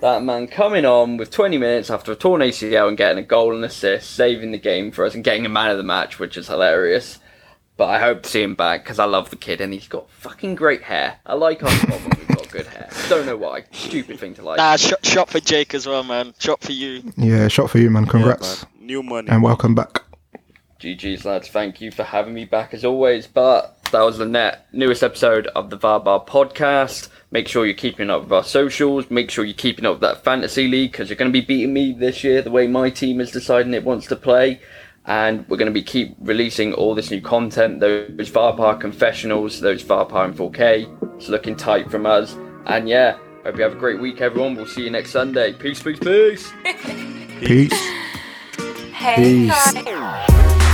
That man coming on with 20 minutes after a torn ACL and getting a goal and assist, saving the game for us and getting a man of the match, which is hilarious. But I hope to see him back because I love the kid and he's got fucking great hair. I like our club when we've got good hair. Don't know why. Stupid thing to like. Nah, shot, shot for Jake as well, man. Shot for you. Yeah, shot for you, man. Yeah, Congrats. man. New money. and welcome back. GG's lads, thank you for having me back as always. But that was the net newest episode of the VAR podcast. Make sure you're keeping up with our socials. Make sure you're keeping up with that fantasy league because you're going to be beating me this year the way my team is deciding it wants to play. And we're going to be keep releasing all this new content. Those VAR Par confessionals, those VAR Par in 4K. It's looking tight from us. And yeah, hope you have a great week, everyone. We'll see you next Sunday. Peace, peace, peace. Peace. Hey Peace. guys.